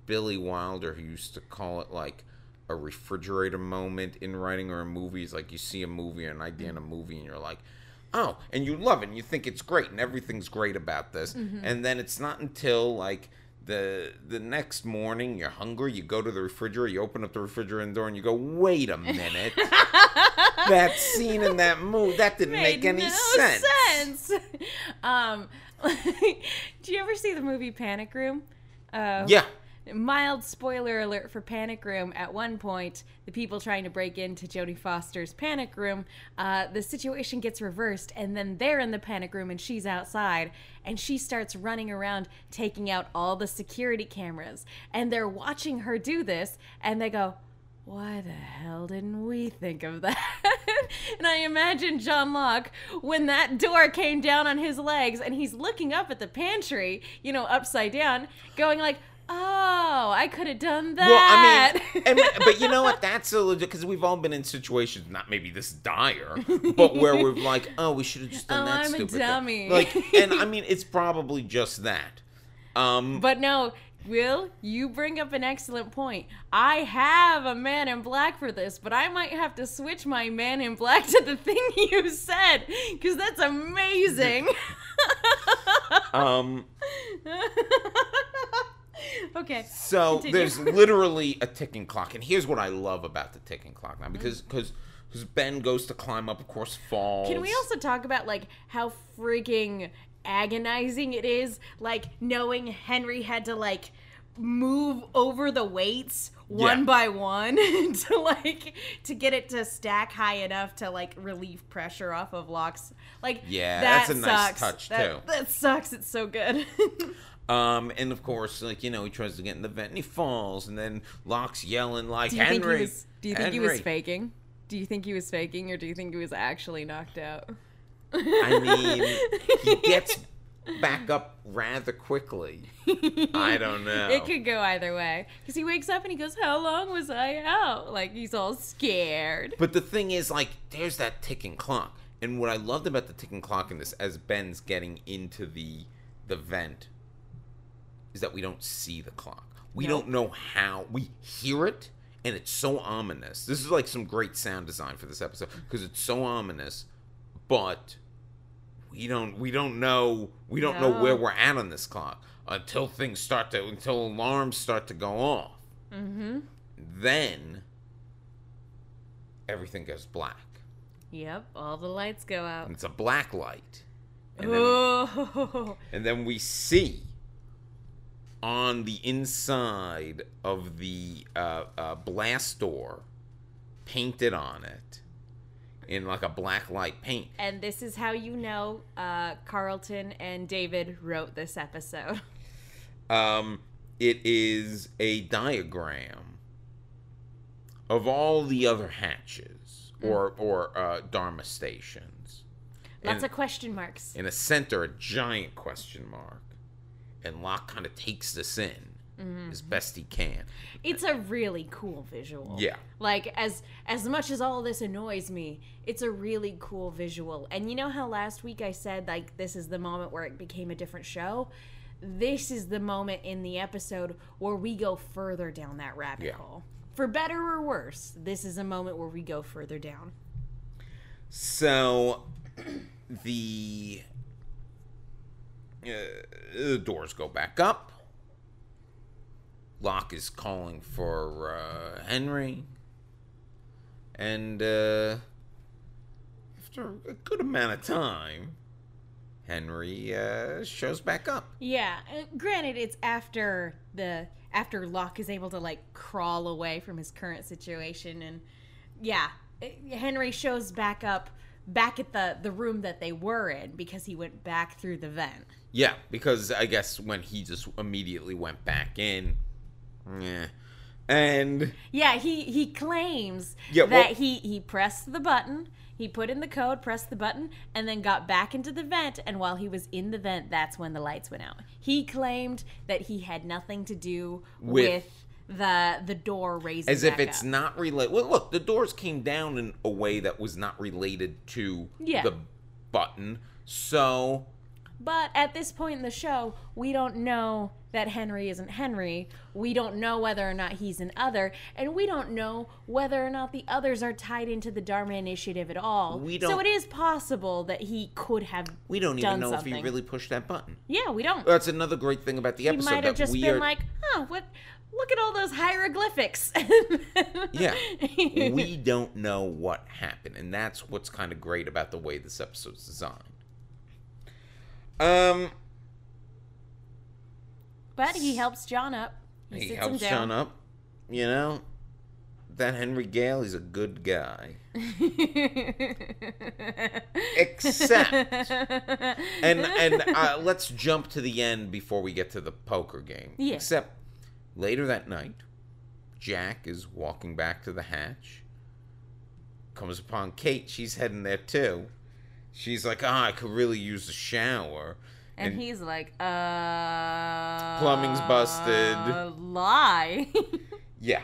Billy Wilder who used to call it like a refrigerator moment in writing or in movies. Like you see a movie or an idea in a movie, and you're like. Oh, and you love it, and you think it's great, and everything's great about this, and then it's not until like the the next morning you're hungry, you go to the refrigerator, you open up the refrigerator door, and you go, "Wait a minute, that scene in that movie that didn't make any no sense." sense. um, do you ever see the movie Panic Room? Uh, Yeah, Mild spoiler alert for Panic Room. At one point, the people trying to break into Jodie Foster's panic room, uh, the situation gets reversed, and then they're in the panic room and she's outside, and she starts running around taking out all the security cameras. And they're watching her do this, and they go, why the hell didn't we think of that? and I imagine John Locke when that door came down on his legs and he's looking up at the pantry, you know, upside down, going like, "Oh, I could have done that." well, I mean, and, but you know what? That's a legit because we've all been in situations, not maybe this dire, but where we're like, "Oh, we should have just done Oh, that I'm a stupid thing." dummy. Like, and I mean, it's probably just that. Um, but no, Will, you bring up an excellent point. I have a man in black for this, but I might have to switch my man in black to the thing you said because that's amazing. um okay. So Continue. there's literally a ticking clock, and here's what I love about the ticking clock now, because mm. because because Ben goes to climb up, of course, falls. Can we also talk about like how freaking agonizing it is like knowing Henry had to like move over the weights one Yeah. by one to like to get it to stack high enough to like relieve pressure off of Locke's like Yeah, that that's a nice sucks. touch, That- too. that sucks it's so good Um, and of course, like you know, he tries to get in the vent and he falls, and then Locke's yelling like do you Henry. think he was do you think he was faking do you think he was faking or do you think he was actually knocked out I mean, he gets back up rather quickly. I don't know. It could go either way. Because he wakes up and he goes, How long was I out? Like, he's all scared. But the thing is, like, there's that ticking clock, and what I loved about the ticking clock in this, as Ben's getting into the the vent, is that we don't see the clock. We Nope. don't know how. We hear it, and it's so ominous. This is like some great sound design for this episode because it's so ominous, but we don't we don't know we don't know where we're at on this clock until things start to until alarms start to go off. Mm-hmm. Then everything goes black. Yep, all the lights go out. and it's a black light. And then, and then we see on the inside of the uh, uh, blast door, painted on it in like a black light paint. and this is how you know uh, Carlton and David wrote this episode. Um, it is a diagram of all the other hatches or or uh, Dharma stations. Lots And- of question marks. in the center a giant question mark and locke kind of takes this in Mm-hmm. as best he can It's a really cool visual. Yeah. Like as as much as all this annoys me, it's a really cool visual. And you know how last week I said like this is the moment where it became a different show? This is the moment in the episode where we go further down that rabbit Yeah. hole. For better or worse, this is a moment where we go further down. so the the doors go back up. Locke is calling for uh, henry. And uh, after a good amount of time henry uh, shows back up. Yeah, uh, granted it's after the after Locke is able to like crawl away from his current situation and yeah, uh, Henry shows back up back at the the room that they were in because he went back through the vent. Yeah, because I guess when he just immediately went back in, yeah, and Yeah, he he claims Yeah, that well- he he pressed the button, he put in the code, pressed the button, and then got back into the vent. And while he was in the vent, that's when the lights went out. He claimed that he had nothing to do With- with, the the door raising. as if it's up. not related. Well, look, the doors came down in a way that was not related to Yeah. the button, so But at this point in the show, we don't know that Henry isn't Henry. We don't know whether or not he's an other, and we don't know whether or not the others are tied into the Dharma Initiative at all. We so don't- so it is possible that he could have. we don't even know if he really pushed that button. Yeah, we don't. That's another great thing about the he episode might have just been are. like, "Huh, what? Look at all those hieroglyphics." yeah, we don't know what happened, and that's what's kind of great about the way this episode's designed. Um, but he helps John up. He, he sits helps him John up. You know, that Henry Gale, is a good guy. Except, and and uh, let's jump to the end before we get to the poker game. Yeah. Except later that night, Jack is walking back to the hatch. Comes upon Kate. She's heading there too. She's like, "Ah, I could really use a shower." And, he's like, uh. Plumbing's busted. Lie. Yeah.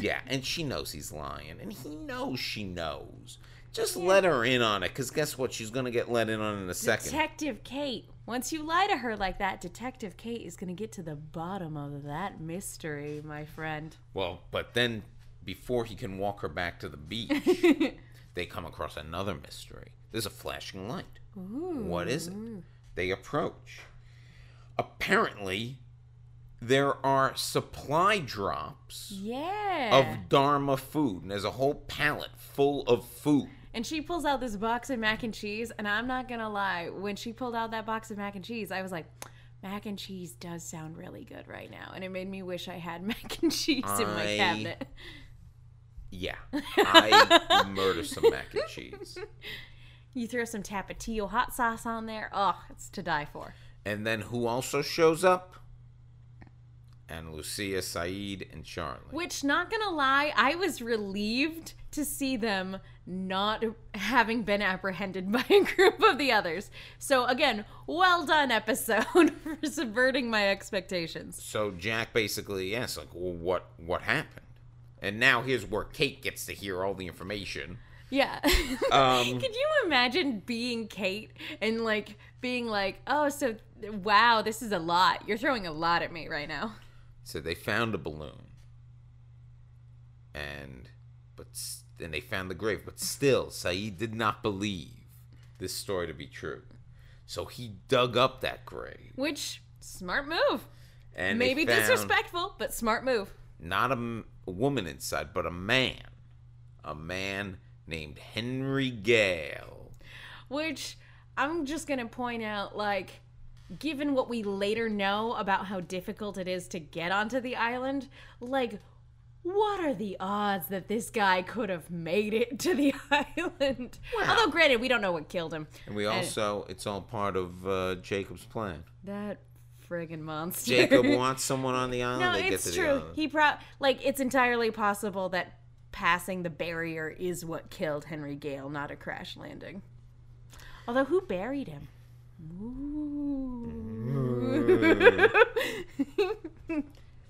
Yeah. And she knows he's lying. And he knows she knows. Just let her in on it. Because guess what? She's going to get let in on it in a second. Detective Kate. Once you lie to her like that, Detective Kate is going to get to the bottom of that mystery, my friend. well, but then before he can walk her back to the beach, they come across another mystery. There's a flashing light. What is it? They approach. apparently there are supply drops Yeah. of Dharma food, and there's a whole pallet full of food. And she pulls out this box of mac and cheese, and I'm not gonna lie, when she pulled out that box of mac and cheese, I was like, mac and cheese does sound really good right now, and it made me wish I had mac and cheese in my cabinet. Yeah, I murder some mac and cheese. You throw some tapatio hot sauce on there, oh, it's to die for. And then who also shows up? Ana Lucia, Sayid, and Charlie. Which, not gonna lie, I was relieved to see them not having been apprehended by a group of the others. So again, well done episode for subverting my expectations. So Jack basically asks, like, well, what what happened? And now here's where Kate gets to hear all the information. Yeah. Um, Could you imagine being Kate and like being like, "Oh, so wow, this is a lot. You're throwing a lot at me right now." So they found a balloon, and but and they found the grave, but still, Sayid did not believe this story to be true. So he dug up that grave, Which smart move. and Maybe disrespectful, but smart move. not a, m- a woman inside, but a man, a man named Henry Gale. Which I'm just going to point out like given what we later know about how difficult it is to get onto the island, like what are the odds that this guy could have made it to the island? Although granted, we don't know what killed him. And we also, it's all part of uh, Jacob's plan. That friggin' monster. Jacob wants someone on the island. No, it's true. He pro like it's entirely possible that passing the barrier is what killed Henry Gale, not a crash landing. Although who buried him?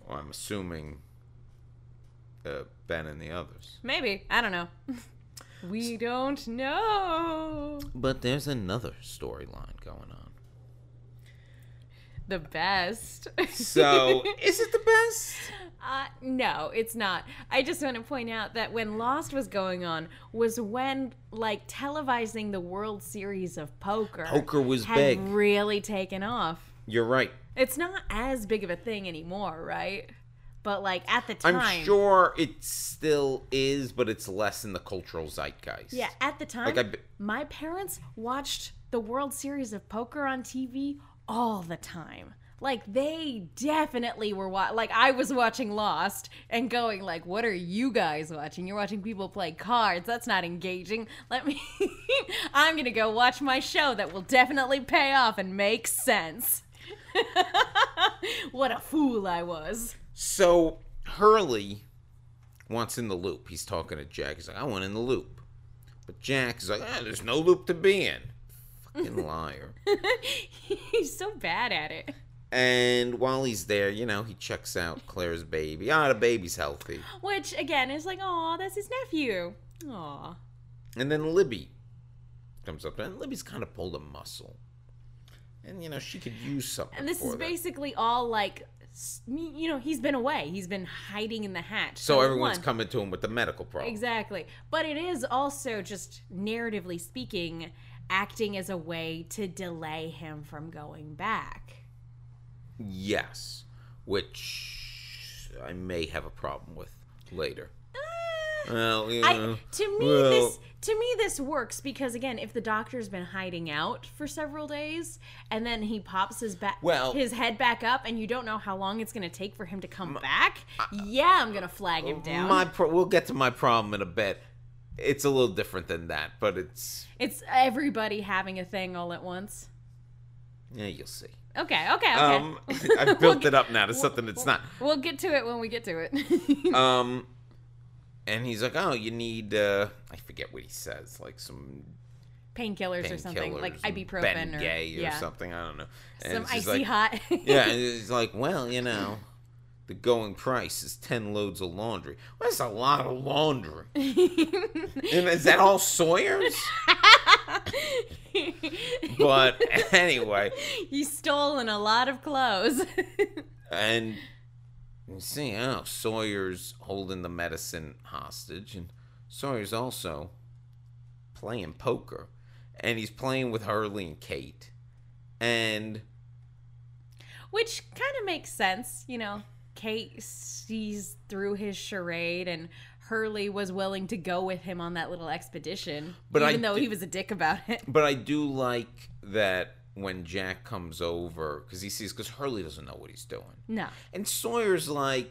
Well, I'm assuming uh, Ben and the others. Maybe I don't know. we don't know. But there's another storyline going on. The best. So, is it the best? Uh, no, it's not. I just want to point out that when Lost was going on was when like televising the World Series of Poker. Poker was had big. really taken off. You're right. It's not as big of a thing anymore, right? But like at the time, I'm sure it still is, but it's less in the cultural zeitgeist. Yeah, at the time, Like, I my parents watched the World Series of Poker on TV all the time. Like they definitely were wa- like I was watching Lost and going like what are you guys watching? You're watching people play cards. That's not engaging. Let me I'm going to go watch my show that will definitely pay off and make sense. what a fool I was. So, Hurley wants in the loop. He's talking to Jack. He's like, I want in the loop. But Jack is like, ah, there's no loop to be in. Fucking liar. He's so bad at it. And while he's there, you know, he checks out Claire's baby. Ah, the baby's healthy. Which again is like, "Oh, that's his nephew." Aw. And then Libby comes up, and Libby's kind of pulled a muscle. And, you know, she could use something. And this is that. basically all like, you know, he's been away. He's been hiding in the hatch. So everyone's one- coming to him with the medical problem. Exactly. But it is also just narratively speaking, acting as a way to delay him from going back. Yes. Which I may have a problem with later. Well, you Uh, I, know, to me well, this to me this works because again if the doctor's been hiding out for several days and then he pops his back Well- his head back up and you don't know how long it's going to take for him to come back yeah i'm going to flag him down My pro- we'll get to my problem in a bit. It's a little different than that, but it's it's everybody having a thing all at once yeah, you'll see. Okay okay okay Um, I've built it up now to something that's not. we'll get to it when we get to it Um, and he's like, "Oh, you need uh, I forget what he says, like some painkillers or something like ibuprofen or or yeah something. I don't know. And some icy like, hot yeah, and he's like, well, you know, the going price is ten loads of laundry. Well, that's a lot of laundry. and is that all Sawyer's? But anyway, he's stolen a lot of clothes and you see, oh, Sawyer's holding the medicine hostage, and Sawyer's also playing poker, and he's playing with Hurley and Kate, and which kind of makes sense. You know, Kate sees through his charade, and Hurley was willing to go with him on that little expedition, But I even though do- he was a dick about it. But I do like that when Jack comes over because he sees because Hurley doesn't know what he's doing, No, and Sawyer's like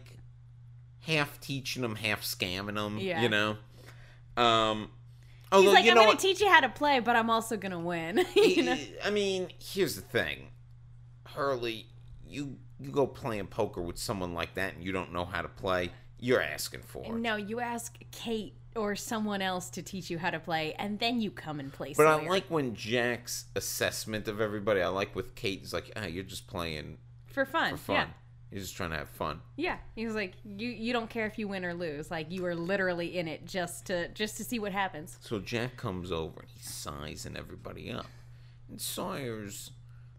half teaching him, half scamming him. Yeah. You know. Um. he's like, "I'm gonna teach you how to play, but I'm also gonna win." you know? I mean, here's the thing, Hurley, you you go playing poker with someone like that and you don't know how to play, you're asking for. No, you ask Kate or someone else to teach you how to play, and then you come and play. But I like when Jack's assessment of everybody. I like with Kate. He's like, ah, you're just playing for fun. for fun. Yeah, You're just trying to have fun. yeah. He was like, "You you don't care if you win or lose. Like you are literally in it just to just to see what happens." So Jack comes over and he's sizing everybody up, and Sawyer's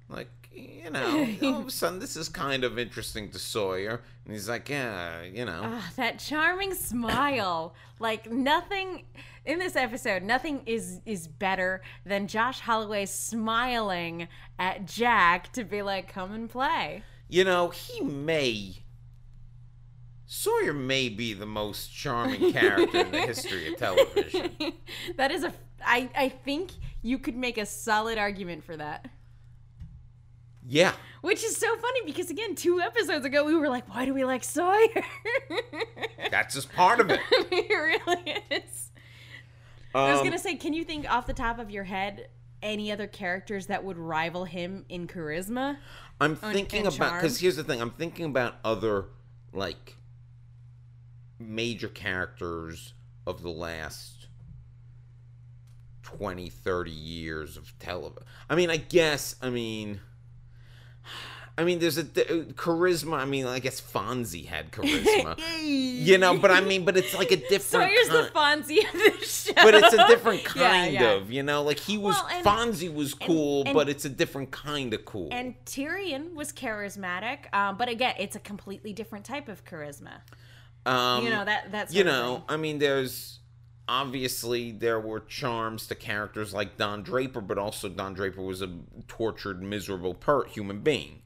like, you know, all of a sudden this is kind of interesting to Sawyer, and he's like, yeah, you know, Ah, that charming smile. Like nothing in this episode, nothing is is better than Josh Holloway smiling at Jack to be like, "Come and play." you know, he may. Sawyer may be the most charming character in the history of television. that is a I I think you could make a solid argument for that. Yeah, Which is so funny because again, two episodes ago we were like, "Why do we like Sawyer?" that's just part of it. it really is. I was Um, gonna say, can you think off the top of your head any other characters that would rival him in charisma? I'm and thinking about because here's the thing. I'm thinking about other like major characters of the last 20, 30 years of television. I mean, I guess. I mean. I mean, there's a di- charisma. I mean, I guess Fonzie had charisma, you know. But I mean, but it's like a different. Sawyer's the kind- Fonzie of the show. but it's a different kind yeah. of, you know. Like he was Well, and- Fonzie was cool, and- but it's a different kind of cool. And Tyrion was charismatic, um, but again, it's a completely different type of charisma. um, You know that that's you know, I mean, there's obviously there were charms to characters like Don Draper, but also Don Draper was a tortured, miserable per human being.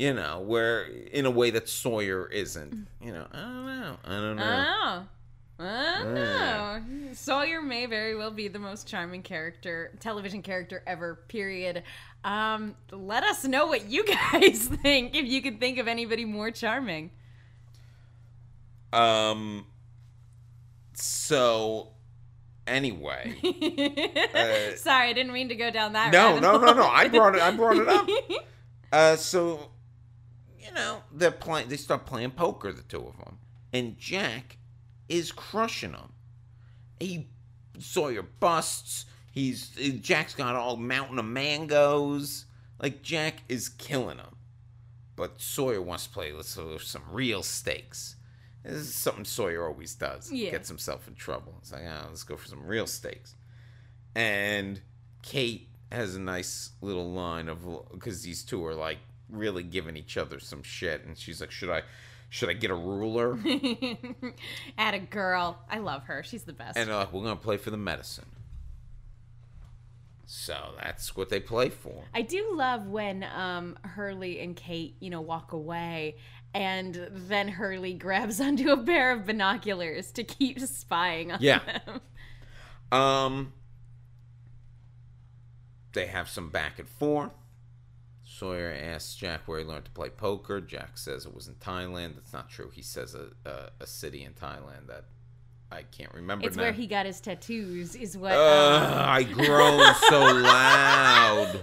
You know, where in a way that Sawyer isn't. You know, I don't know. I don't know. Oh. I don't know. Sawyer may very well be the most charming character, television character ever, period. Um, let us know what you guys think, if you can think of anybody more charming. Um. So, anyway, Uh, Sorry, I didn't mean to go down that no, no, no, no. I brought it. I brought it up. Uh, so, you know, they're playing. They start playing poker, the two of them, and Jack is crushing them. He Sawyer busts. He's Jack's got all mountain of mangoes. Like Jack is killing him, but Sawyer wants to play with some some real stakes. This is something Sawyer always does. Yeah. Gets himself in trouble. It's like, oh, let's go for some real stakes. And Kate has a nice little line of because these two are like really giving each other some shit, and she's like, "Should I, should I get a ruler?" At a girl. I love her. She's the best. and uh, we're gonna play for the medicine. So that's what they play for. I do love when um, Hurley and Kate, you know, walk away, and then Hurley grabs onto a pair of binoculars to keep spying on Yeah. them. Um, they have some back and forth. Sawyer asks Jack where he learned to play poker. Jack says it was in Thailand. That's not true. He says a, a, a city in Thailand that I can't remember It's now. where he got his tattoos, is what. Ugh, um, I groaned so loud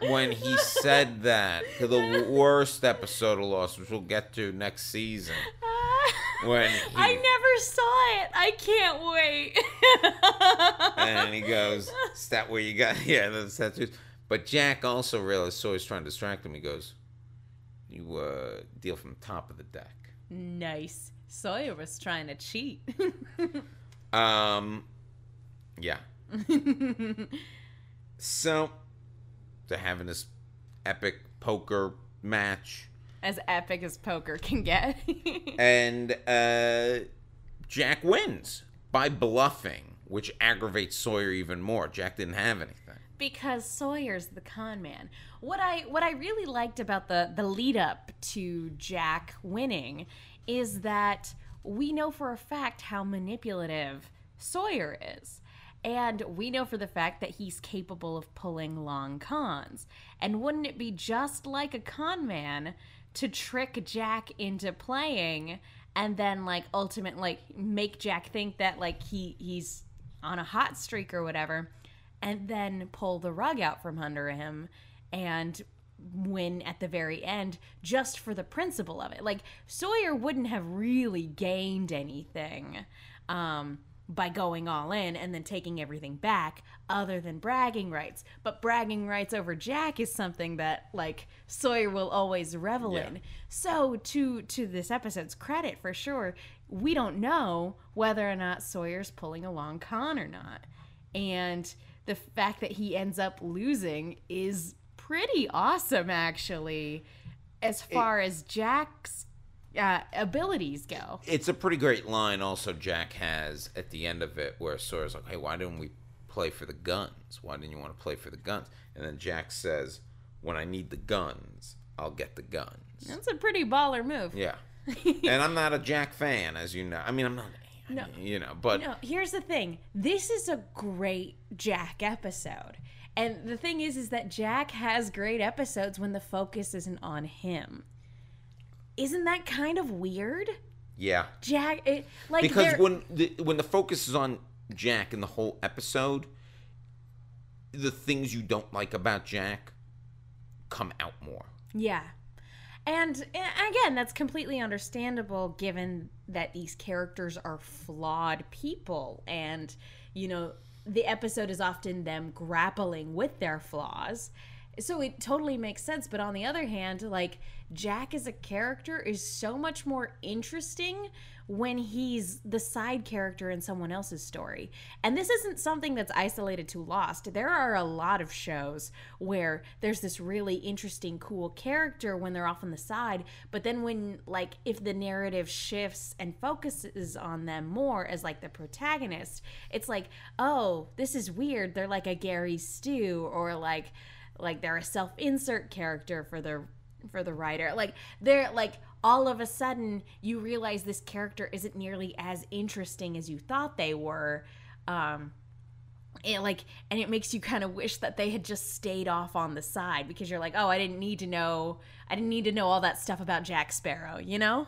when he said that. To the worst episode of Lost, which we'll get to next season. When he, I never saw it. I can't wait. and he goes, "Is that where you got? Yeah, that's tattoos." But Jack also realized Sawyer's trying to distract him. He goes, "You uh, deal from the top of the deck." nice. Sawyer was trying to cheat. Um, yeah. so they're having this epic poker match, as epic as poker can get. and uh, Jack wins by bluffing, which aggravates Sawyer even more. Jack didn't have anything. Because Sawyer's the con man. What I what I really liked about the the lead up to Jack winning is that we know for a fact how manipulative Sawyer is. And we know for the fact that he's capable of pulling long cons. And wouldn't it be just like a con man to trick Jack into playing and then like ultimately like make Jack think that like he he's on a hot streak or whatever and then pull the rug out from under him and win at the very end just for the principle of it. Like Sawyer wouldn't have really gained anything um, by going all in and then taking everything back other than bragging rights. But bragging rights over Jack is something that like Sawyer will always revel Yeah. in. So to to this episode's credit for sure, we don't know whether or not Sawyer's pulling a long con or not. And the fact that he ends up losing is pretty awesome actually as far as Jack's uh, abilities go. It's a pretty great line also Jack has at the end of it where Sawyer's like, Hey, why didn't we play for the guns? Why didn't you want to play for the guns? And then Jack says, When I need the guns, I'll get the guns. That's a pretty baller move. Yeah. and I'm not a Jack fan, as you know. I mean I'm not No. you know, but No, here's the thing. This is a great Jack episode. And the thing is is that Jack has great episodes when the focus isn't on him. Isn't that kind of weird? yeah. Jack it, like because when the when the focus is on Jack in the whole episode, the things you don't like about Jack come out more. Yeah. And uh, again, that's completely understandable given that these characters are flawed people. And, you know, the episode is often them grappling with their flaws. So it totally makes sense. But on the other hand, like, Jack as a character is so much more interesting when he's the side character in someone else's story. And this isn't something that's isolated to Lost. There are a lot of shows where there's this really interesting, cool character when they're off on the side, but then when, like, if the narrative shifts and focuses on them more as, like, the protagonist, it's like, oh, this is weird. They're like a Gary Stu or like, like they're a self-insert character for the for the writer. Like they're like all of a sudden you realize this character isn't nearly as interesting as you thought they were. Um it like and it makes you kind of wish that they had just stayed off on the side because you're like oh i didn't need to know i didn't need to know all that stuff about jack sparrow you know?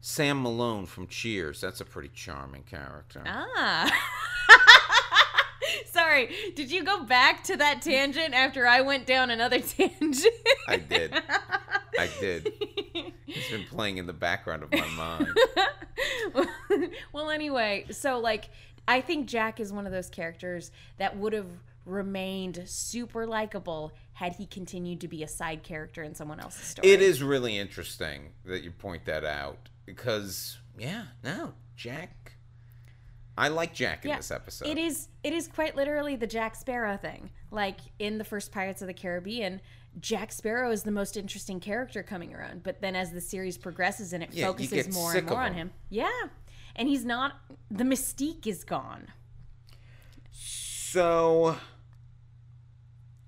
Sam Malone from Cheers, that's a pretty charming character. ah sorry did you go back to that tangent after i went down another tangent I did. I did. It's been playing in the background of my mind. well, anyway, so like, I think Jack is one of those characters that would have remained super likable had he continued to be a side character in someone else's story. It is really interesting that you point that out because, yeah, no, Jack. I like Jack in Yeah, this episode. It is. It is quite literally the Jack Sparrow thing. Like in the first Pirates of the Caribbean, Jack Sparrow is the most interesting character coming around. But then as the series progresses and it Yeah, focuses more and more on him. him, yeah, and he's not. The mystique is gone. So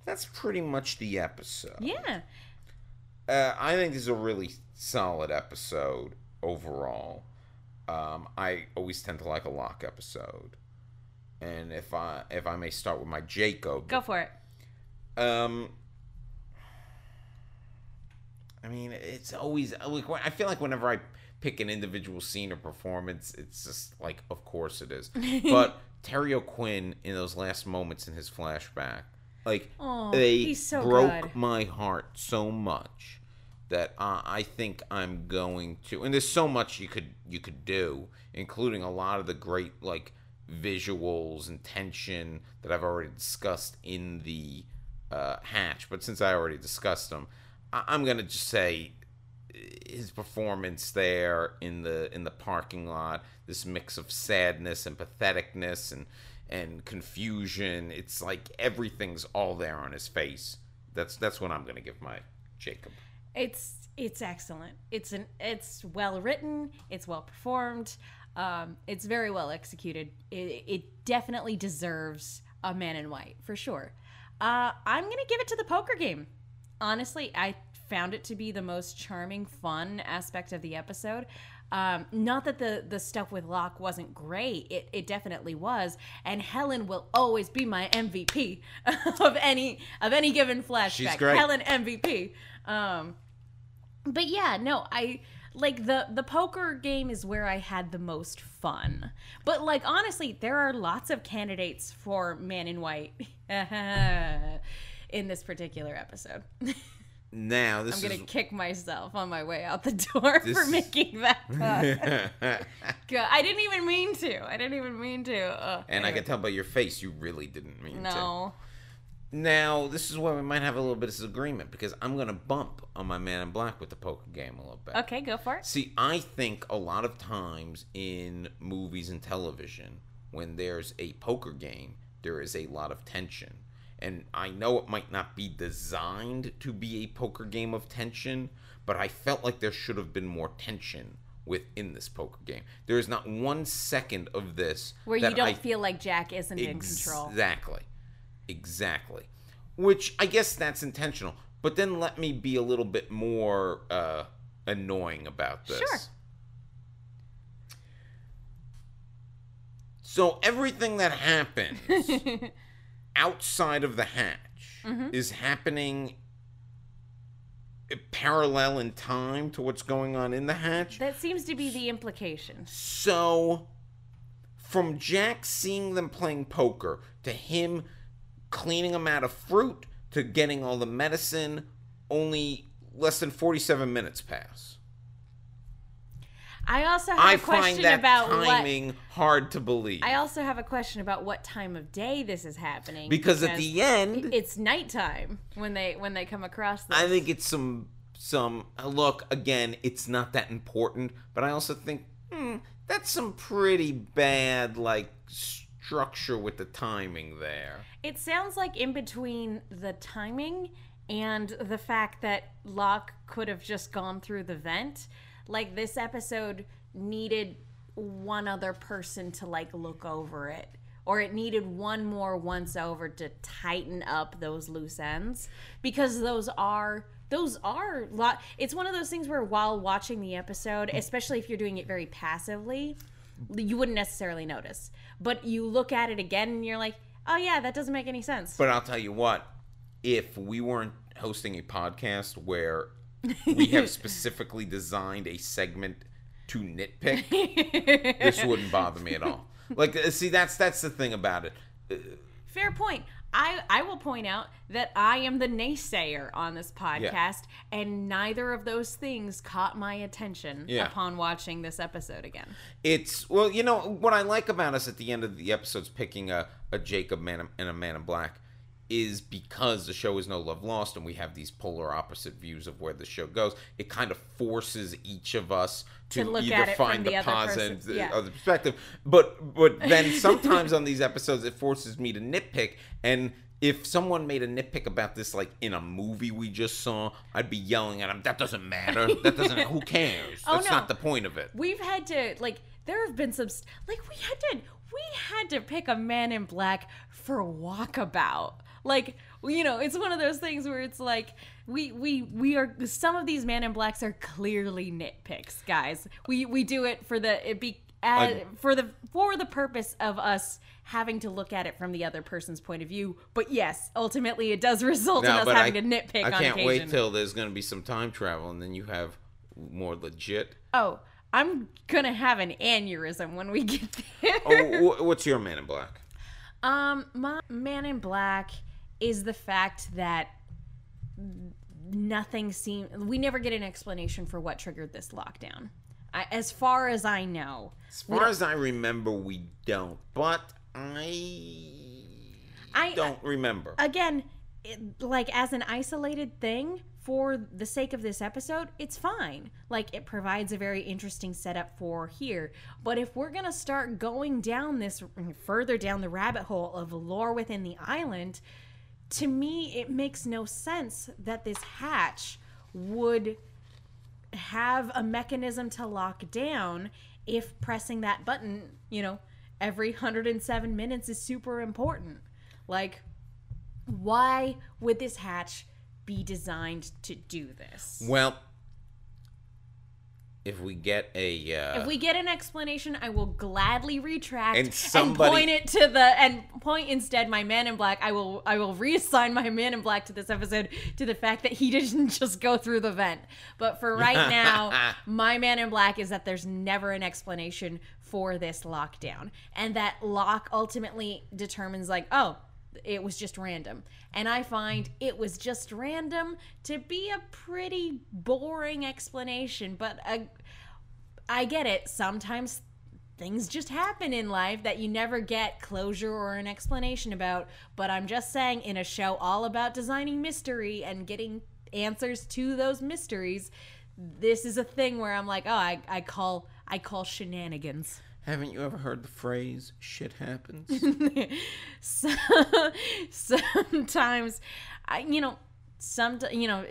that's pretty much the episode. Yeah. Uh, I think this is a really solid episode overall. Um, I always tend to like a Locke episode, and if I if I may start with my Jacob, Go for it. Um, I mean, it's always like I feel like whenever I pick an individual scene or performance, it's just like, of course it is. but Terry O'Quinn in those last moments in his flashback, like they so broke good. my heart so much that uh, I think I'm going to. And there's so much you could you could do, including a lot of the great like visuals and tension that I've already discussed in the uh, hatch. But since I already discussed them, I- I'm gonna just say his performance there in the in the parking lot, this mix of sadness and patheticness and and confusion. It's like everything's all there on his face. That's that's what I'm gonna give my Jacob. It's it's excellent. It's an it's well written. It's well performed. Um, it's very well executed. It, it definitely deserves a man in white for sure. Uh, I'm gonna give it to the poker game. Honestly, I found it to be the most charming, fun aspect of the episode. Um, not that the the stuff with Locke wasn't great. It it definitely was. And Helen will always be my MVP of any of any given flashback. She's great. Helen MVP. Um, but yeah, no, I like the the poker game is where I had the most fun. But like honestly, there are lots of candidates for Man in White in this particular episode. Now this I'm gonna is kick myself on my way out the door This for making that. cut. I didn't even mean to. I didn't even mean to. Uh, and I anyway. can tell by your face you really didn't mean to. no. Now, this is where we might have a little bit of disagreement because I'm going to bump on my Man in Black with the poker game a little bit. Okay, go for it. See, I think a lot of times in movies and television, when there's a poker game, there is a lot of tension. And I know it might not be designed to be a poker game of tension, but I felt like there should have been more tension within this poker game. There is not one second of this Where you don't I feel like Jack isn't in control. Exactly. Exactly. Which I guess that's intentional. But then let me be a little bit more uh, annoying about this. Sure. So everything that happens outside of the hatch Mm-hmm. is happening parallel in time to what's going on in the hatch. That seems to be the implication. So, from Jack seeing them playing poker to him cleaning them out of fruit to getting all the medicine, only less than 47 minutes pass. I also have I a question find that about what. timing hard to believe. I also have a question about what time of day this is happening. because at the end, it's nighttime when they when they come across this. I think it's some some look again. It's not that important, but I also think hmm, that's some pretty bad like structure with the timing there. It sounds like in between the timing and the fact that Locke could have just gone through the vent, like this episode needed one other person to like look over it. Or it needed one more once over to tighten up those loose ends because those are those are lot. It's one of those things where while watching the episode, especially if you're doing it very passively, you wouldn't necessarily notice. But you look at it again and you're like, oh yeah, that doesn't make any sense. But I'll tell you what, if we weren't hosting a podcast where we have specifically designed a segment to nitpick, this wouldn't bother me at all. Like, uh, see, that's that's the thing about it. Fair point. I, I will point out that I am the naysayer on this podcast, and neither of those things caught my attention Yeah. upon watching this episode again. It's well, you know what I like about us at the end of the episodes picking a, a Jacob man and a man in black is because the show is no love lost and we have these polar opposite views of where the show goes. It kind of forces each of us to, To either at it from find the the, positive person- yeah. other perspective, but but then sometimes on these episodes it forces me to nitpick and. If someone made a nitpick about this, like in a movie we just saw, I'd be yelling at them. That doesn't matter. That doesn't. Who cares? Oh, That's no. not the point of it. We've had to like there have been some like we had to we had to pick a man in black for walkabout. Like you know, it's one of those things where it's like we we we are some of these man in blacks are clearly nitpicks, guys. We we do it for the it be as, I- for the for the purpose of us having to look at it from the other person's point of view. But yes, ultimately it does result in us having I, to nitpick I can't occasion. wait till there's going to be some time travel, and then you have more legit. oh, I'm gonna have an aneurysm when we get there. Oh, what's your Man in Black? Um, my Man in Black is the fact that nothing seems. We never get an explanation for what triggered this lockdown. I, as far as I know, As far as I remember, we don't, but I I uh, don't remember. again, it, like as an isolated thing for the sake of this episode, it's fine. Like it provides a very interesting setup for here. But if we're gonna start going down this further down the rabbit hole of lore within the island, to me it makes no sense that this hatch would have a mechanism to lock down if pressing that button, you know, every 107 minutes is super important. Like, why would this hatch be designed to do this? Well, if we get a uh, If we get an explanation, I will gladly retract And and, point it to the and point instead my man in black. I will I will reassign my man in black to this episode to the fact that he didn't just go through the vent. But for right now, my man in black is that there's never an explanation for this lockdown, and that Locke ultimately determines like oh. It was just random. And I find it was just random to be a pretty boring explanation, but uh, I get it. Sometimes things just happen in life that you never get closure or an explanation about. But I'm just saying, in a show all about designing mystery and getting answers to those mysteries, this is a thing where I'm like, oh, I, I call I call shenanigans. Haven't you ever heard the phrase "shit happens"? So, sometimes, I you know, some you know,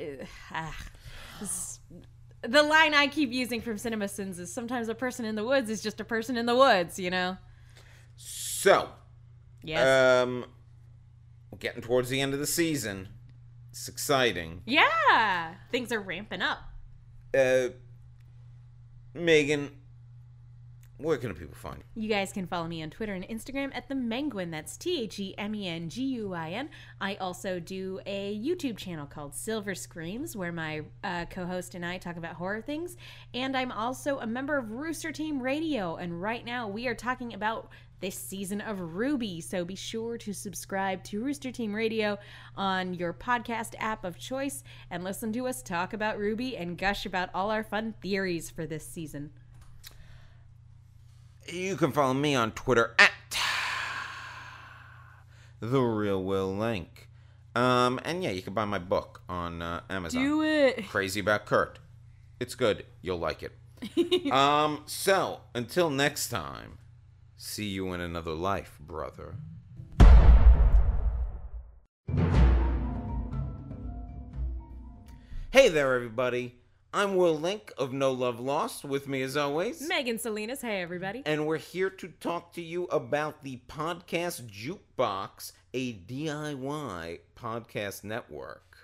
uh, the line I keep using from Cinema Sins is sometimes a person in the woods is just a person in the woods. You know. so, Yes. um, we're getting towards the end of the season. It's exciting. yeah. Things are ramping up. Uh, Megan, where can people find you? You guys can follow me on Twitter and Instagram at the Menguin. That's T H E M E N G U I N. I also do a YouTube channel called Silver Screams, where my uh, co-host and I talk about horror things. And I'm also a member of Rooster Team Radio. And right now we are talking about this season of RWBY. So be sure to subscribe to Rooster Team Radio on your podcast app of choice and listen to us talk about RWBY and gush about all our fun theories for this season. You can follow me on Twitter at the real Will Link. Um, and yeah, you can buy my book on uh, Amazon. it. Crazy about Kurt. It's good. You'll like it. um, so until next time, see you in another life, brother. Hey there, everybody. I'm Will Link of No Love Lost. With me, as always, Megan Salinas. Hey, everybody. and we're here to talk to you about the podcast Jukebox, a DIY podcast network.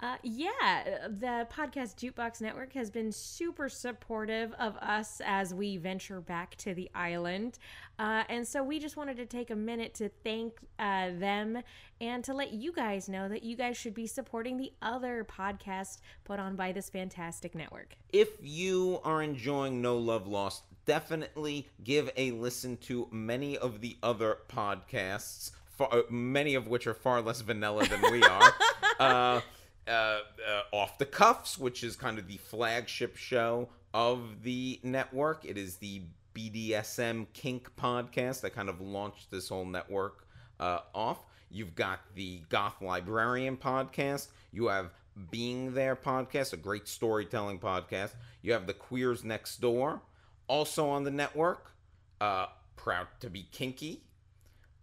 Uh, yeah, the podcast Jukebox Network has been super supportive of us as we venture back to the island. Uh, and so we just wanted to take a minute to thank uh, them and to let you guys know that you guys should be supporting the other podcasts put on by this fantastic network. If you are enjoying No Love Lost, definitely give a listen to many of the other podcasts, far, uh, many of which are far less vanilla than we are. uh, uh, Off the Cuffs, which is kind of the flagship show of the network. It is the BDSM kink podcast that kind of launched this whole network uh, off. You've got the Goth Librarian podcast. You have Being There podcast, a great storytelling podcast. You have the Queers Next Door, also on the network. Uh, Proud to be Kinky,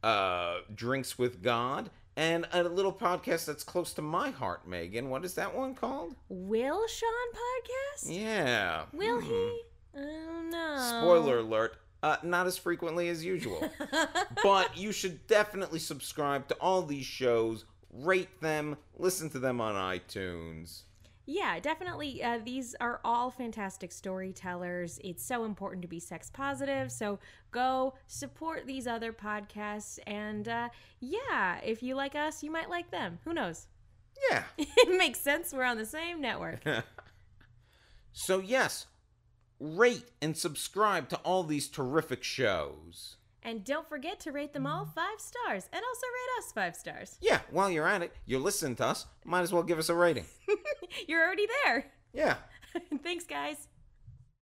uh, Drinks with God, and a little podcast that's close to my heart, Megan. What is that one called? Will Sean podcast? Yeah. Will Hmm. he? I don't know. Spoiler alert. Uh, not as frequently as usual. but you should definitely subscribe to all these shows, rate them, listen to them on iTunes. Yeah, definitely. Uh, these are all fantastic storytellers. It's so important to be sex positive. So go support these other podcasts. And uh, yeah, if you like us, you might like them. Who knows? Yeah. it makes sense. We're on the same network. So, yes, rate and subscribe to all these terrific shows. And don't forget to rate them all mm-hmm. five stars and also rate us five stars. Yeah, while you're at it, you're listening to us, might as well give us a rating. You're already there. Yeah. Thanks, guys.